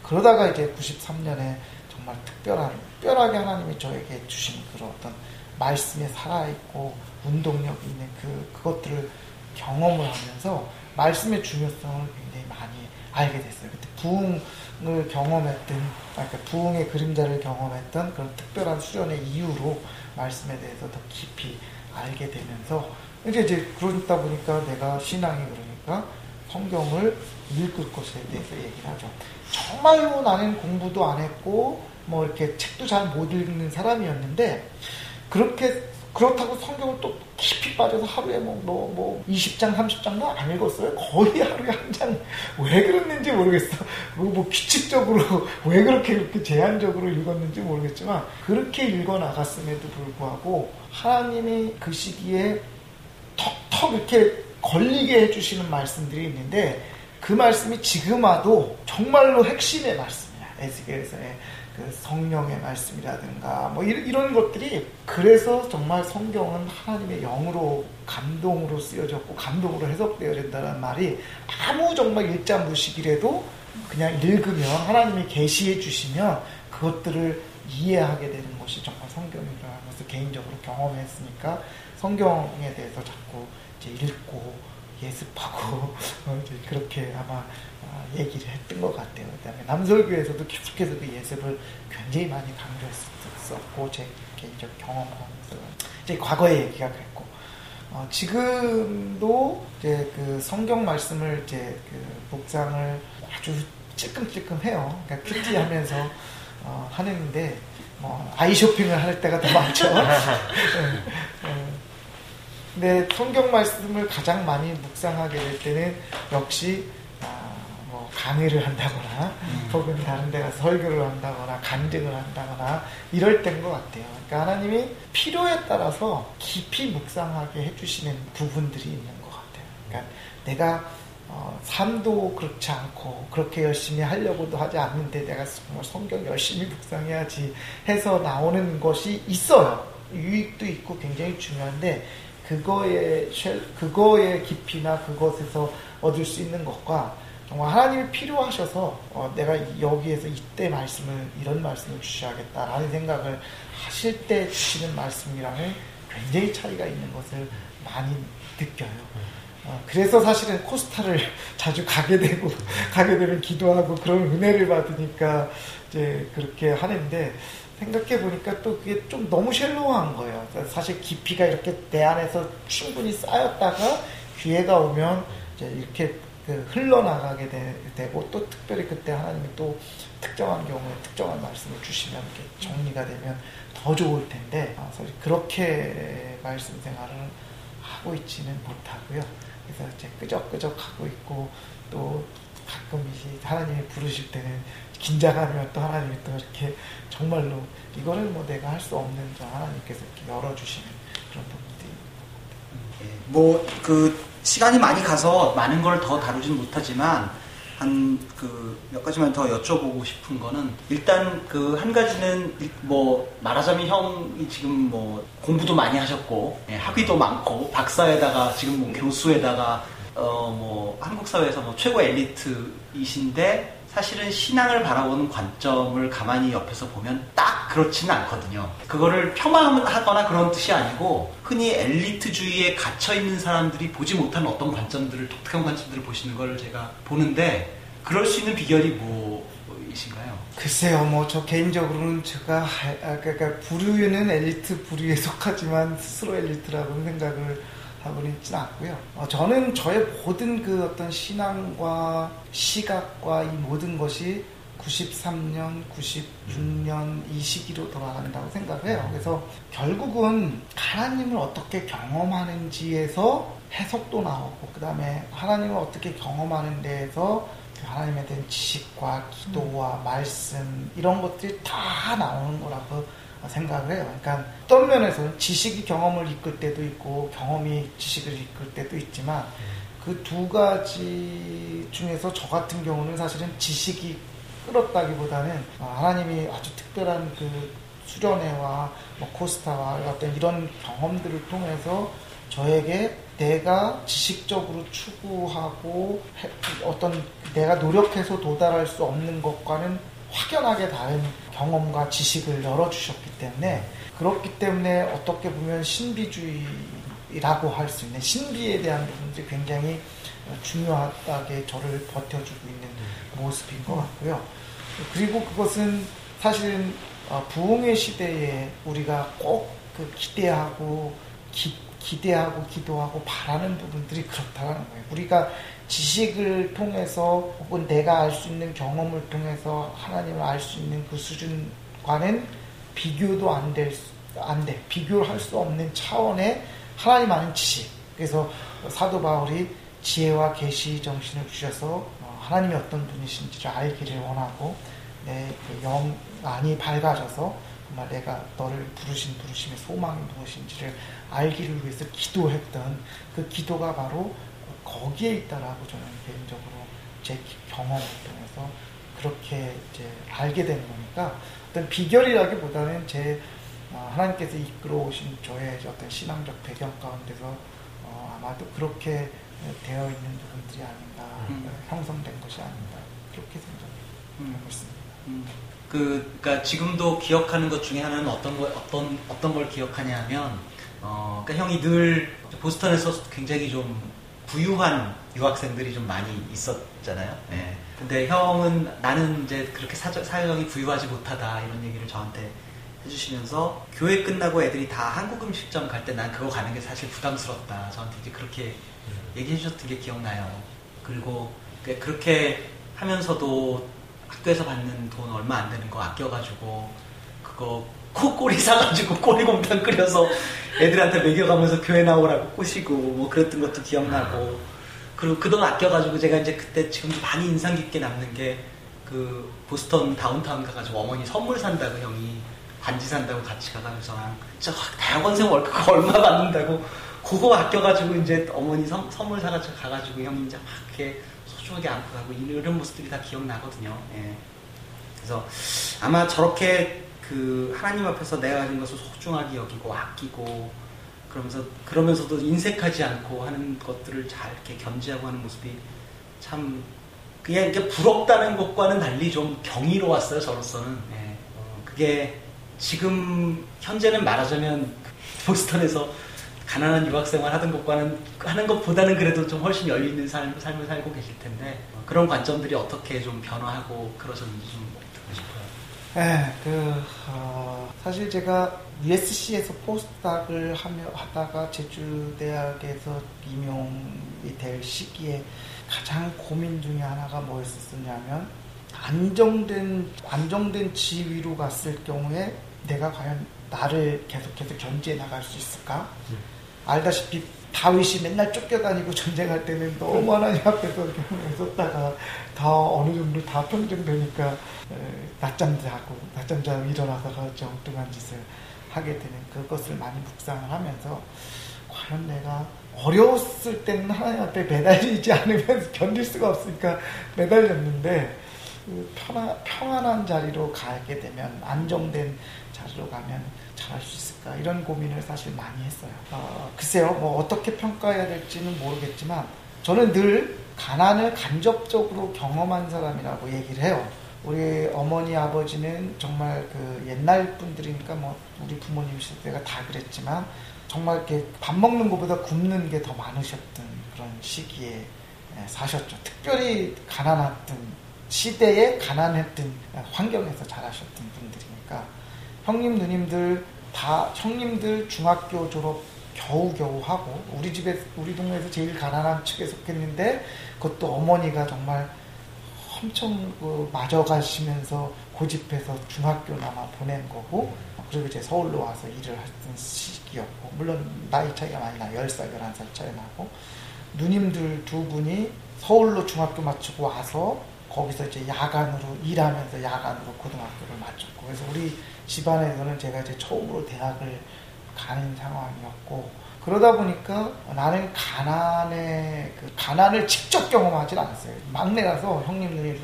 그러다가 이제 93년에 정말 특별한, 특별하게 하나님이 저에게 주신 그런 어떤 말씀에 살아있고 운동력 있는 그, 그것들을 경험을 하면서 말씀의 중요성을 굉장히 많이 알게 됐어요. 그때 부흥을 경험했던, 그러니까 부흥의 그림자를 경험했던 그런 특별한 수련의 이유로 말씀에 대해서 더 깊이 알게 되면서 이제 이제 그러다 보니까 내가 신앙이 그러니까 성경을 읽을 것에 대해서 얘기를 하죠. 정말로 나는 공부도 안 했고 뭐 이렇게 책도 잘 못 읽는 사람이었는데 그렇게 그렇다고 성경을 또 깊이 빠져서 하루에 뭐, 뭐, 뭐, 20장, 30장도 안 읽었어요. 거의 하루에 한 장. 왜 그랬는지 모르겠어. 뭐, 뭐, 규칙적으로, 왜 그렇게 그렇게 제한적으로 읽었는지 모르겠지만, 그렇게 읽어 나갔음에도 불구하고, 하나님이 그 시기에 턱턱 이렇게 걸리게 해주시는 말씀들이 있는데, 그 말씀이 지금 와도 정말로 핵심의 말씀이야. 에스겔서의 그 성령의 말씀이라든가 뭐 이런 것들이 그래서 정말 성경은 하나님의 영으로 감동으로 쓰여졌고 감동으로 해석되어진다는 말이 아무 정말 일자무식이라도 그냥 읽으면 하나님이 계시해 주시면 그것들을 이해하게 되는 것이 정말 성경이라는 것을 개인적으로 경험했으니까 성경에 대해서 자꾸 이제 읽고 예습하고 어, 그렇게 아마 어, 얘기를 했던 것 같아요. 그다음에 남설교에서도 계속해서 그 예습을 굉장히 많이 강조했었고 제 개인적 경험하면서 이제 과거의 얘기가 그랬고 어, 지금도 이제 그 성경 말씀을 이제 그 묵상을 아주 찔끔찔끔 해요. 그러니까 큐티하면서 어, 하는데 뭐 아이 쇼핑을 할 때가 더 많죠. 네, 네. 근데 성경 말씀을 가장 많이 묵상하게 될 때는 역시 아, 뭐 강의를 한다거나 음. 혹은 다른 데 가서 설교를 한다거나 간증을 한다거나 이럴 때인 것 같아요. 그러니까 하나님이 필요에 따라서 깊이 묵상하게 해주시는 부분들이 있는 것 같아요. 그러니까 내가 어, 삶도 그렇지 않고 그렇게 열심히 하려고도 하지 않는데 내가 정말 성경 열심히 묵상해야지 해서 나오는 것이 있어요. 유익도 있고 굉장히 중요한데 그거의 그거의 깊이나 그것에서 얻을 수 있는 것과 정말 하나님이 필요하셔서 어, 내가 여기에서 이때 말씀을 이런 말씀을 주셔야겠다라는 생각을 하실 때 주시는 말씀이랑은 굉장히 차이가 있는 것을 많이 느껴요. 어, 그래서 사실은 코스타를 자주 가게 되고 가게 되면 기도하고 그런 은혜를 받으니까 이제 그렇게 하는데 생각해 보니까 또 그게 좀 너무 쉘로한 거예요. 사실 깊이가 이렇게 내 안에서 충분히 쌓였다가 기회가 오면 이제 이렇게 그 흘러나가게 되, 고또 특별히 그때 하나님이 또 특정한 경우에 특정한 말씀을 주시면 이렇게 정리가 되면 더 좋을 텐데 아, 사실 그렇게 말씀 생활을 하고 있지는 못하고요. 그래서 이제 끄적끄적 하고 있고 또 가끔 이제 하나님이 부르실 때는 긴장하면 또 하나님이 또 이렇게 정말로 이거는 뭐 내가 할 수 없는 저 하나님께서 이렇게 열어주시는 그런 부분들이 예, 뭐그 시간이 많이 가서 많은 걸 더 다루지는 못하지만 한 그 몇 가지만 더 여쭤보고 싶은 거는 일단 그 한 가지는 뭐 말하자면 형이 지금 뭐 공부도 많이 하셨고 예, 학위도 많고 박사에다가 지금 뭐 교수에다가 어 뭐 한국 사회에서 뭐 최고 엘리트이신데 사실은 신앙을 바라보는 관점을 가만히 옆에서 보면 딱 그렇지는 않거든요. 그거를 폄하하거나 그런 뜻이 아니고 흔히 엘리트주의에 갇혀 있는 사람들이 보지 못하는 어떤 관점들을 독특한 관점들을 보시는 걸 제가 보는데 그럴 수 있는 비결이 뭐이신가요? 글쎄요, 뭐 저 개인적으로는 제가 아, 그러니까 부류는 엘리트 부류에 속하지만 스스로 엘리트라고 생각을 하고는 있지는 않고요. 어, 저는 저의 모든 그 어떤 신앙과 시각과 이 모든 것이 93년, 96년 이 시기로 돌아간다고 생각해요. 그래서 결국은 하나님을 어떻게 경험하는지에서 해석도 나오고, 그 다음에 하나님을 어떻게 경험하는 데에서 그 하나님에 대한 지식과 기도와 말씀, 이런 것들이 다 나오는 거라고 생각을 해요. 그러니까 어떤 면에서는 지식이 경험을 이끌 때도 있고 경험이 지식을 이끌 때도 있지만 그 두 가지 중에서 저 같은 경우는 사실은 지식이 끌었다기보다는 하나님이 아주 특별한 그 수련회와 뭐 코스타와 어떤 이런 경험들을 통해서 저에게 내가 지식적으로 추구하고 어떤 내가 노력해서 도달할 수 없는 것과는 확연하게 다른 경험과 지식을 열어주셨기 때문에 그렇기 때문에 어떻게 보면 신비주의라고 할 수 있는 신비에 대한 부분들이 굉장히 중요하게 저를 버텨주고 있는 모습인 것 같고요. 그리고 그것은 사실은 어, 부흥의 시대에 우리가 꼭 그 기대하고 기, 기대하고 기도하고 바라는 부분들이 그렇다는 거예요. 우리가 지식을 통해서 혹은 내가 알 수 있는 경험을 통해서 하나님을 알 수 있는 그 수준과는 비교도 안 될, 안 돼. 비교를 할수 없는 차원의 하나님 아는 지식. 그래서 사도 바울이 지혜와 계시 정신을 주셔서 어, 하나님이 어떤 분이신지를 알기를 원하고 내 그 영안이 밝아져서 정말 내가 너를 부르신 부르심의 소망이 무엇인지를 알기를 위해서 기도했던 그 기도가 바로 거기에 있다라고 저는 개인적으로 제 경험을 통해서 그렇게 이제 알게 되는 거니까 어떤 비결이라기보다는 제 어, 하나님께서 이끌어 오신 저의 어떤 신앙적 배경 가운데서 어, 아마도 그렇게 되어 있는 부분들이 아닌가 음. 형성된 것이 아닌가 그렇게 생각하고 음. 있습니다. 음. 그, 그러니까 지금도 기억하는 것 중에 하나는 어떤 걸 어떤 어떤 걸 기억하냐면, 어, 그러니까 형이 늘 보스턴에서 굉장히 좀 부유한 유학생들이 좀 많이 있었잖아요. 네. 근데 형은 나는 이제 그렇게 사정, 사정이 부유하지 못하다 이런 얘기를 저한테 해주시면서 교회 끝나고 애들이 다 한국 음식점 갈 때 난 그거 가는 게 사실 부담스럽다. 저한테 이제 그렇게 얘기해 주셨던 게 기억나요. 그리고 그렇게 하면서도 학교에서 받는 돈 얼마 안 되는 거 아껴가지고 그거 코꼬리 사가지고 꼬리곰탕 끓여서 애들한테 먹여가면서 교회 나오라고 꼬시고 뭐 그랬던 것도 기억나고 그리고 그 돈 아껴가지고 제가 이제 그때 지금도 많이 인상 깊게 남는 게 그 보스턴 다운타운 가가지고 어머니 선물 산다고 형이 반지 산다고 같이 가가면서 진짜 대학원생 월급 얼마 받는다고 그거 아껴가지고 이제 어머니 선, 선물 사가지고 가가지고 형이 이제 막 이렇게 소중하게 안고 가고 이런 모습들이 다 기억나거든요. 예. 그래서 아마 저렇게 그 하나님 앞에서 내가 가진 것을 소중하게 여기고 아끼고 그러면서 그러면서도 인색하지 않고 하는 것들을 잘 이렇게 견지하고 하는 모습이 참 그냥 이게 부럽다는 것과는 달리 좀 경이로웠어요 저로서는 예. 그게 지금 현재는 말하자면 보스턴에서 가난한 유학생활 하던 것과는 하는 것보다는 그래도 좀 훨씬 여유 있는 삶, 삶을 살고 계실 텐데 그런 관점들이 어떻게 좀 변화하고 그러셨는지 좀. 네, 그 어, 사실 제가 USC에서 포스닥을 하며 하다가 제주대학에서 임용이 될 시기에 가장 고민 중에 하나가 뭐였었냐면 안정된 안정된 지위로 갔을 경우에 내가 과연 나를 계속해서 견제해 나갈 수 있을까? 음. 알다시피 다윗이 맨날 쫓겨다니고 전쟁할 때는 너무 하나님 앞에서 경험을 썼다가 다 어느 정도 다 평정되니까 낮잠 자고 낮잠 자고 일어나다가 엉뚱한 짓을 하게 되는 그것을 많이 묵상을 하면서 과연 내가 어려웠을 때는 하나님 앞에 매달리지 않으면 견딜 수가 없으니까 매달렸는데 그 편안, 평안한 자리로 가게 되면 안정된 자리로 가면 잘할 수 있을까 이런 고민을 사실 많이 했어요. 어, 글쎄요, 뭐 어떻게 평가해야 될지는 모르겠지만 저는 늘 가난을 간접적으로 경험한 사람이라고 얘기를 해요. 우리 어머니 아버지는 정말 그 옛날 분들이니까 뭐 우리 부모님 시대가 다 그랬지만 정말 이렇게 밥 먹는 것보다 굶는 게 더 많으셨던 그런 시기에 예, 사셨죠. 특별히 가난했던 시대에 가난했던 환경에서 자라셨던 분들이니까 형님 누님들 다 형님들 중학교 졸업 겨우겨우 하고 우리 집에 우리 동네에서 제일 가난한 측에 속했는데 그것도 어머니가 정말 엄청 그 맞아가시면서 고집해서 중학교나마 보낸 거고 그리고 이제 서울로 와서 일을 했던 시기였고 물론 나이 차이가 많이 나 10살 11살 차이 나고 누님들 두 분이 서울로 중학교 마치고 와서 거기서 이제 야간으로 일하면서 야간으로 고등학교를 마쳤고 그래서 우리 집안에서는 제가 이제 처음으로 대학을 가는 상황이었고 그러다 보니까 나는 가난의 그 가난을 직접 경험하진 않았어요. 막내라서 형님들이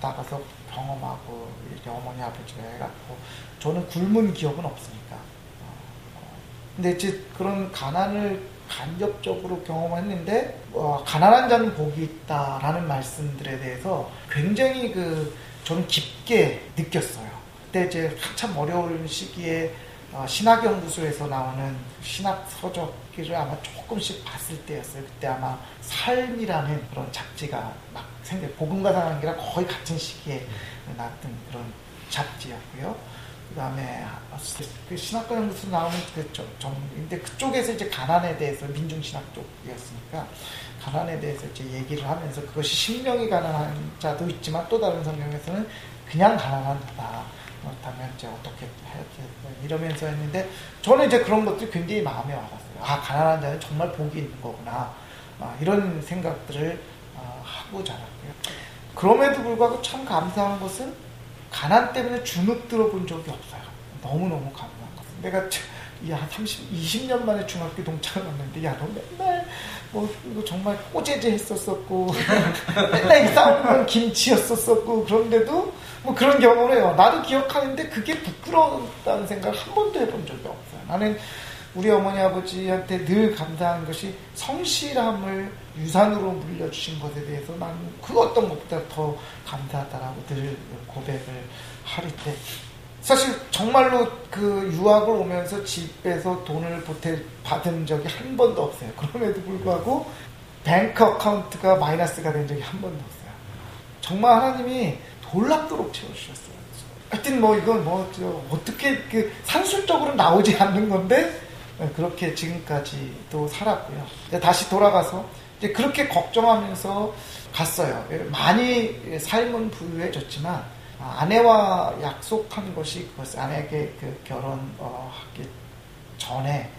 나가서 경험하고 이렇게 어머니 아버지가 해갖고 저는 굶은 기억은 없으니까. 어, 어. 근데 이제 그런 가난을 간접적으로 경험했는데 어, 가난한 자는 복이 있다라는 말씀들에 대해서 굉장히 그 저는 깊게 느꼈어요. 그때 이제 한참 어려운 시기에 어, 신학 연구소에서 나오는 신학 서적기를 아마 조금씩 봤을 때였어요. 그때 아마 삶이라는 그런 잡지가 막 생겨 복음과 사랑이랑 거의 같은 시기에 나왔던 그런 잡지였고요. 그 다음에 그 신학과 연구소 나오는 그 정, 근데 그쪽에서 이제 가난에 대해서 민중신학 쪽이었으니까 가난에 대해서 이제 얘기를 하면서 그것이 신명이 가난한 자도 있지만 또 다른 성경에서는 그냥 가난한 자다. 그렇다면 이제 어떻게 해야지 이러면서 했는데 저는 이제 그런 것들이 굉장히 마음에 와닿았어요. 아 가난한 자는 정말 복이 있는 거구나. 아, 이런 생각들을 아, 하고 자랐고요. 그럼에도 불구하고 참 감사한 것은 가난 때문에 주눅 들어본 적이 없어요. 너무너무 감사한 것. 내가 야, 30, 20년 만에 중학교 동창을 왔는데, 야, 너 맨날, 뭐, 이거 정말 꼬제제 했었었고, 맨날 이 싸우는 김치였었었고, 그런데도, 뭐 그런 경험을 해요. 나도 기억하는데 그게 부끄러웠다는 생각을 한 번도 해본 적이 없어요. 나는 우리 어머니 아버지한테 늘 감사한 것이 성실함을 유산으로 물려주신 것에 대해서 나는 그 어떤 것보다 더 감사하다라고 늘 고백을 하릴 때 사실 정말로 그 유학을 오면서 집에서 돈을 보태 받은 적이 한 번도 없어요. 그럼에도 불구하고 뱅크 어카운트가 마이너스가 된 적이 한 번도 없어요. 정말 하나님이 놀랍도록 채워주셨어요. 하여튼 뭐 이건 뭐 어떻게 그 산술적으로 나오지 않는 건데 네, 그렇게 지금까지도 살았고요. 다시 돌아가서 이제 그렇게 걱정하면서 갔어요. 많이 삶은 부유해졌지만 아내와 약속한 것이 그것 아내에게 그 결혼하기 어, 전에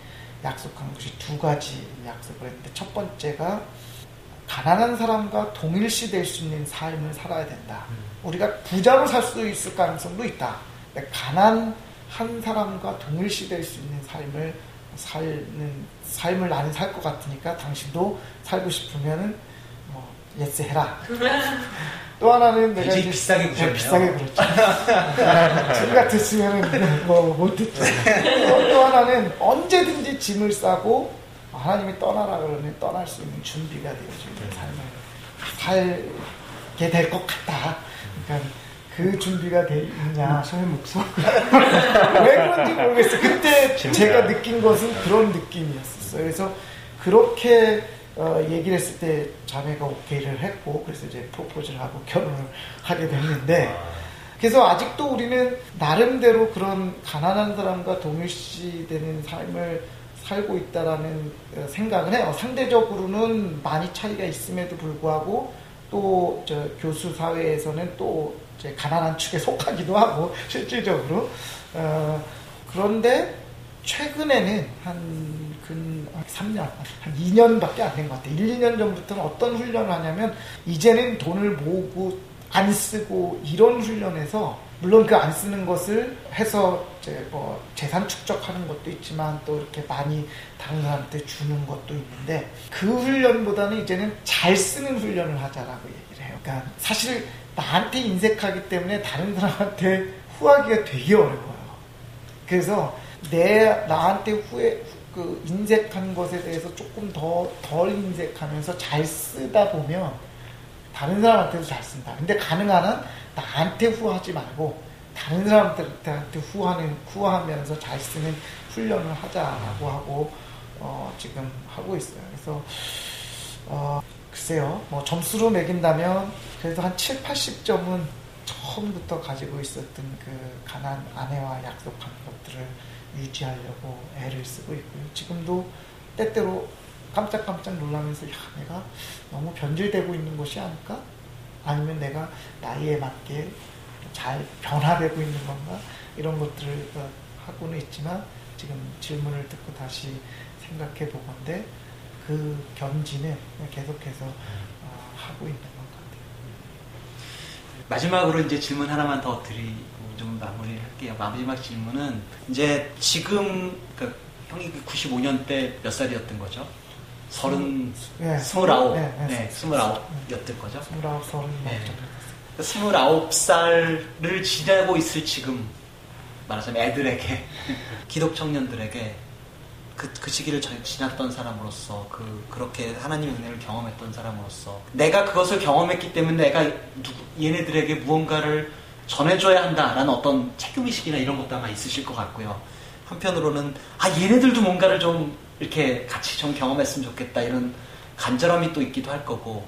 약속한 것이 두 가지 약속을 했는데 첫 번째가 가난한 사람과 동일시 될 수 있는 삶을 살아야 된다. 음. 우리가 부자로 살 수 있을 가능성도 있다. 가난한 사람과 동일시 될 수 있는 삶을 살는 삶을 나는 살 것 같으니까 당신도 살고 싶으면은 뭐 yes 해라. 또 하나는 내가 이제 비싸게 네, 비싸게 그렇죠. 지금 같았으면은 뭐 못했죠. 또, 또 하나는 언제든지 짐을 싸고 하나님이 떠나라 그러면 떠날 수 있는 준비가 되어지는 삶을 살게 될 것 같다. 그러니까 그 준비가 돼 있냐. 저의 목소리. 왜 그런지 모르겠어요. 그때 제가 느낀 것은 그런 느낌이었어요. 그래서 그렇게 어, 얘기를 했을 때 자매가 오케이를 했고, 그래서 이제 프로포즈를 하고 결혼을 하게 됐는데, 그래서 아직도 우리는 나름대로 그런 가난한 사람과 동일시되는 삶을 살고 있다라는 어, 생각을 해요. 상대적으로는 많이 차이가 있음에도 불구하고 또 교수 사회에서는 또 가난한 축에 속하기도 하고 실질적으로 어, 그런데 최근에는 한, 근 3년, 한 2년밖에 안 된 것 같아요. 1, 2년 전부터는 어떤 훈련을 하냐면, 이제는 돈을 모으고 안 쓰고 이런 훈련에서, 물론 그 안 쓰는 것을 해서 이제 뭐 재산 축적하는 것도 있지만 또 이렇게 많이 다른 사람한테 주는 것도 있는데, 그 훈련보다는 이제는 잘 쓰는 훈련을 하자라고 얘기를 해요. 그러니까 사실 나한테 인색하기 때문에 다른 사람한테 후하기가 되게 어려워요. 그래서 내 나한테 후에 그 인색한 것에 대해서 조금 더 덜 인색하면서 잘 쓰다 보면 다른 사람한테도 잘 쓴다. 근데 가능한 한 나한테 후하지 말고 다른 사람들한테 후하는 후하면서 잘 쓰는 훈련을 하자라고 하고 어, 지금 하고 있어요. 그래서 어, 글쎄요, 뭐 점수로 매긴다면 그래도 한 7, 80점은 처음부터 가지고 있었던 그 가난 아내와 약속한 것들을 유지하려고 애를 쓰고 있고요. 지금도 때때로 깜짝깜짝 놀라면서 야, 내가 너무 변질되고 있는 것이 아닐까? 아니면 내가 나이에 맞게 잘 변화되고 있는 건가? 이런 것들을 어, 하고는 있지만 지금 질문을 듣고 다시 생각해 보건데 그 견지는 계속해서 어, 하고 있는 것 같아요. 마지막으로 이제 질문 하나만 더 드리고 좀 마무리를 할게요. 마지막 질문은 이제 지금 그 형이 95년 때 몇 살이었던 거죠? 서른, 네, 스물아홉, 네, 네, 네 스물아홉이었던 거죠? 스물아홉, 서른 네. 스물아홉 살을 지내고 있을 지금 말하자면 애들에게 기독 청년들에게 그, 그 시기를 지났던 사람으로서 그 그렇게 하나님의 은혜를 경험했던 사람으로서 내가 그것을 경험했기 때문에 내가 누구, 얘네들에게 무언가를 전해줘야 한다라는 어떤 책임의식이나 이런 것도 아마 있으실 것 같고요. 한편으로는 아 얘네들도 뭔가를 좀 이렇게 같이 좀 경험했으면 좋겠다 이런 간절함이 또 있기도 할 거고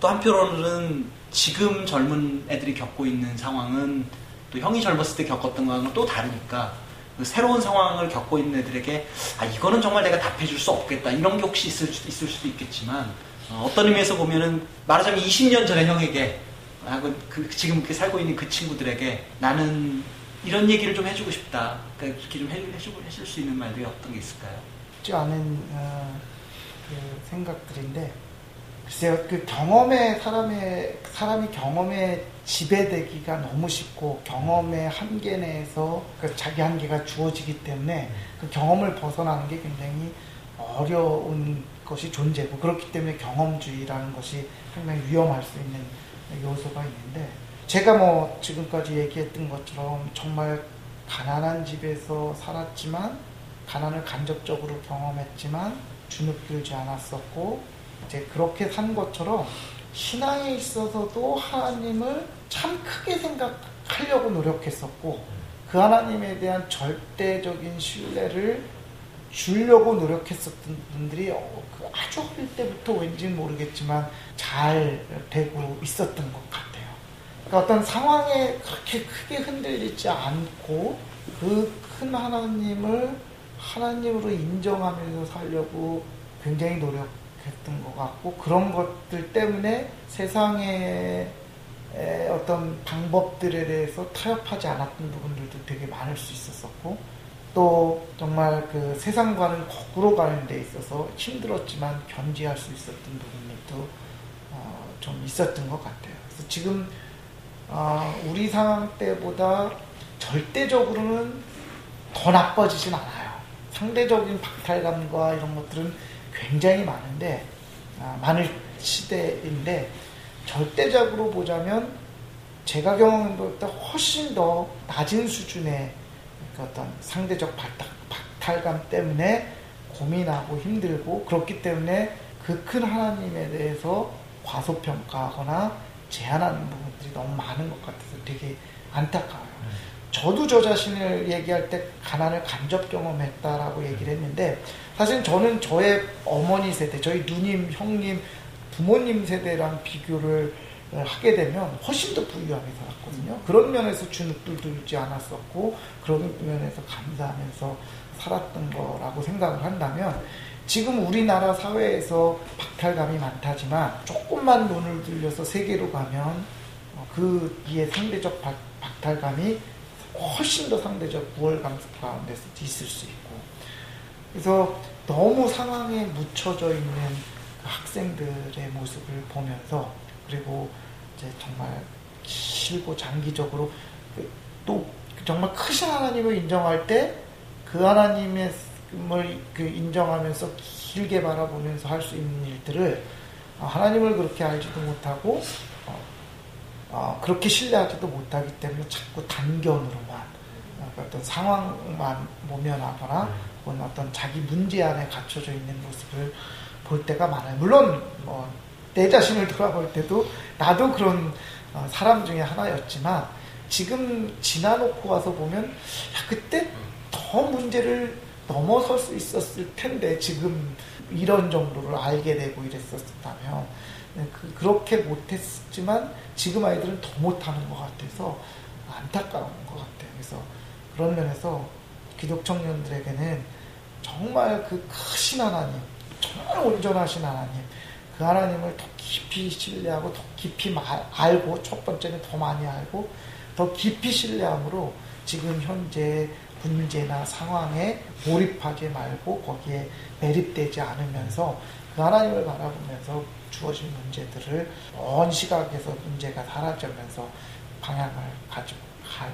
또 한편으로는 지금 젊은 애들이 겪고 있는 상황은 또 형이 젊었을 때 겪었던 거랑은 또 다르니까 그 새로운 상황을 겪고 있는 애들에게 아 이거는 정말 내가 답해줄 수 없겠다 이런 게 혹시 있을, 수, 있을 수도 있겠지만 어, 떤 의미에서 보면은 말하자면 20년 전에 형에게 하고 그, 지금 이렇게 살고 있는 그 친구들에게 나는 이런 얘기를 좀 해주고 싶다. 그러니까 이렇게 좀 해, 해주고 해줄 수 있는 말들이 어떤 게 있을까요? 쉽지 않은 어, 그 생각들인데 글쎄요 그 경험에 사람의 사람이 경험에 지배되기가 너무 쉽고 경험의 한계 내에서 그 자기 한계가 주어지기 때문에 그 경험을 벗어나는 게 굉장히 어려운 것이 존재고 그렇기 때문에 경험주의라는 것이 상당히 위험할 수 있는 요소가 있는데 제가 뭐 지금까지 얘기했던 것처럼 정말 가난한 집에서 살았지만 가난을 간접적으로 경험했지만 주눅들지 않았었고 이제 그렇게 산 것처럼 신앙에 있어서도 하나님을 참 크게 생각하려고 노력했었고 그 하나님에 대한 절대적인 신뢰를 주려고 노력했었던 분들이 어, 그 아주 어릴 때부터 왠지 모르겠지만 잘 되고 있었던 것 같아요. 그러니까 어떤 상황에 그렇게 크게 흔들리지 않고 그 큰 하나님을 하나님으로 인정하면서 살려고 굉장히 노력했던 것 같고 그런 것들 때문에 세상의 어떤 방법들에 대해서 타협하지 않았던 부분들도 되게 많을 수 있었었고 또 정말 그 세상과는 거꾸로 가는 데 있어서 힘들었지만 견지할 수 있었던 부분들도 어, 좀 있었던 것 같아요. 그래서 지금 어, 우리 상황 때보다 절대적으로는 더 나빠지진 않아요. 상대적인 박탈감과 이런 것들은 굉장히 많은데 아, 많을 시대인데 절대적으로 보자면 제가 경험한 것보다 훨씬 더 낮은 수준의 그 어떤 상대적 박탈감 때문에 고민하고 힘들고 그렇기 때문에 그 큰 하나님에 대해서 과소평가하거나 제한하는 부분들이 너무 많은 것 같아서 되게 안타까워요. 저도 저 자신을 얘기할 때 가난을 간접 경험했다라고 얘기를 했는데 사실 저는 저의 어머니 세대, 저희 누님, 형님, 부모님 세대랑 비교를 하게 되면 훨씬 더 부유하게 살았거든요. 그런 면에서 주눅들 들지 않았었고 그런 면에서 감사하면서 살았던 거라고 생각을 한다면 지금 우리나라 사회에서 박탈감이 많다지만 조금만 눈을 들려서 세계로 가면 그 이에 상대적 박탈감이 훨씬 더 상대적 우월감 가운데서 있을 수 있고. 그래서 너무 상황에 묻혀져 있는 그 학생들의 모습을 보면서 그리고 이제 정말 길고 장기적으로 그또 정말 크신 하나님을 인정할 때 그 하나님을 그 인정하면서 길게 바라보면서 할 수 있는 일들을 하나님을 그렇게 알지도 못하고 어, 그렇게 신뢰하지도 못하기 때문에 자꾸 단견으로만 어, 어떤 상황만 모면하거나 혹은 어떤 자기 문제 안에 갇혀져 있는 모습을 볼 때가 많아요. 물론 뭐, 내 자신을 돌아볼 때도 나도 그런 어, 사람 중에 하나였지만 지금 지나놓고 와서 보면 야, 그때 더 문제를 넘어설 수 있었을 텐데 지금 이런 정도를 알게 되고 이랬었다면 네, 그, 그렇게 못했지만 지금 아이들은 더 못하는 것 같아서 안타까운 것 같아요. 그래서 그런 면에서 기독 청년들에게는 정말 그 크신 하나님, 정말 온전하신 하나님, 그 하나님을 더 깊이 신뢰하고 더 깊이 말, 알고 첫 번째는 더 많이 알고 더 깊이 신뢰함으로 지금 현재 문제나 상황에 몰입하지 말고 거기에 매립되지 않으면서 그 하나님을 바라보면서 주어진 문제들을 먼 시각에서 문제가 사라지면서 방향을 가지고 갈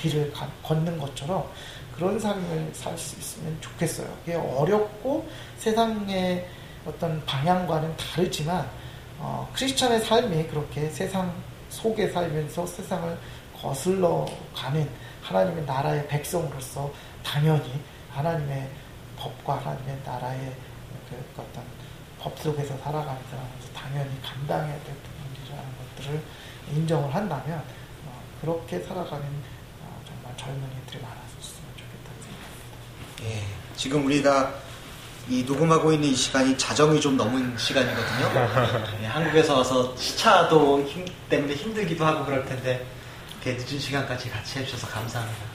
길을 가, 걷는 것처럼 그런 삶을 살 수 있으면 좋겠어요. 이게 어렵고 세상의 어떤 방향과는 다르지만 어, 크리스천의 삶이 그렇게 세상 속에 살면서 세상을 거슬러 가는 하나님의 나라의 백성으로서 당연히 하나님의 법과 하나님의 나라의 그 어떤 법 속에서 살아가면서 당연히 감당해야 될 부분이라는 것들을 인정을 한다면 어, 그렇게 살아가는 젊은이들이 많았었으면 좋겠다는 생각입니다. 예, 지금 우리가 이 녹음하고 있는 이 시간이 자정이 좀 넘은 시간이거든요. 예, 한국에서 와서 시차도 힘, 때문에 힘들기도 하고 그럴 텐데 이렇게 늦은 시간까지 같이 해주셔서 감사합니다.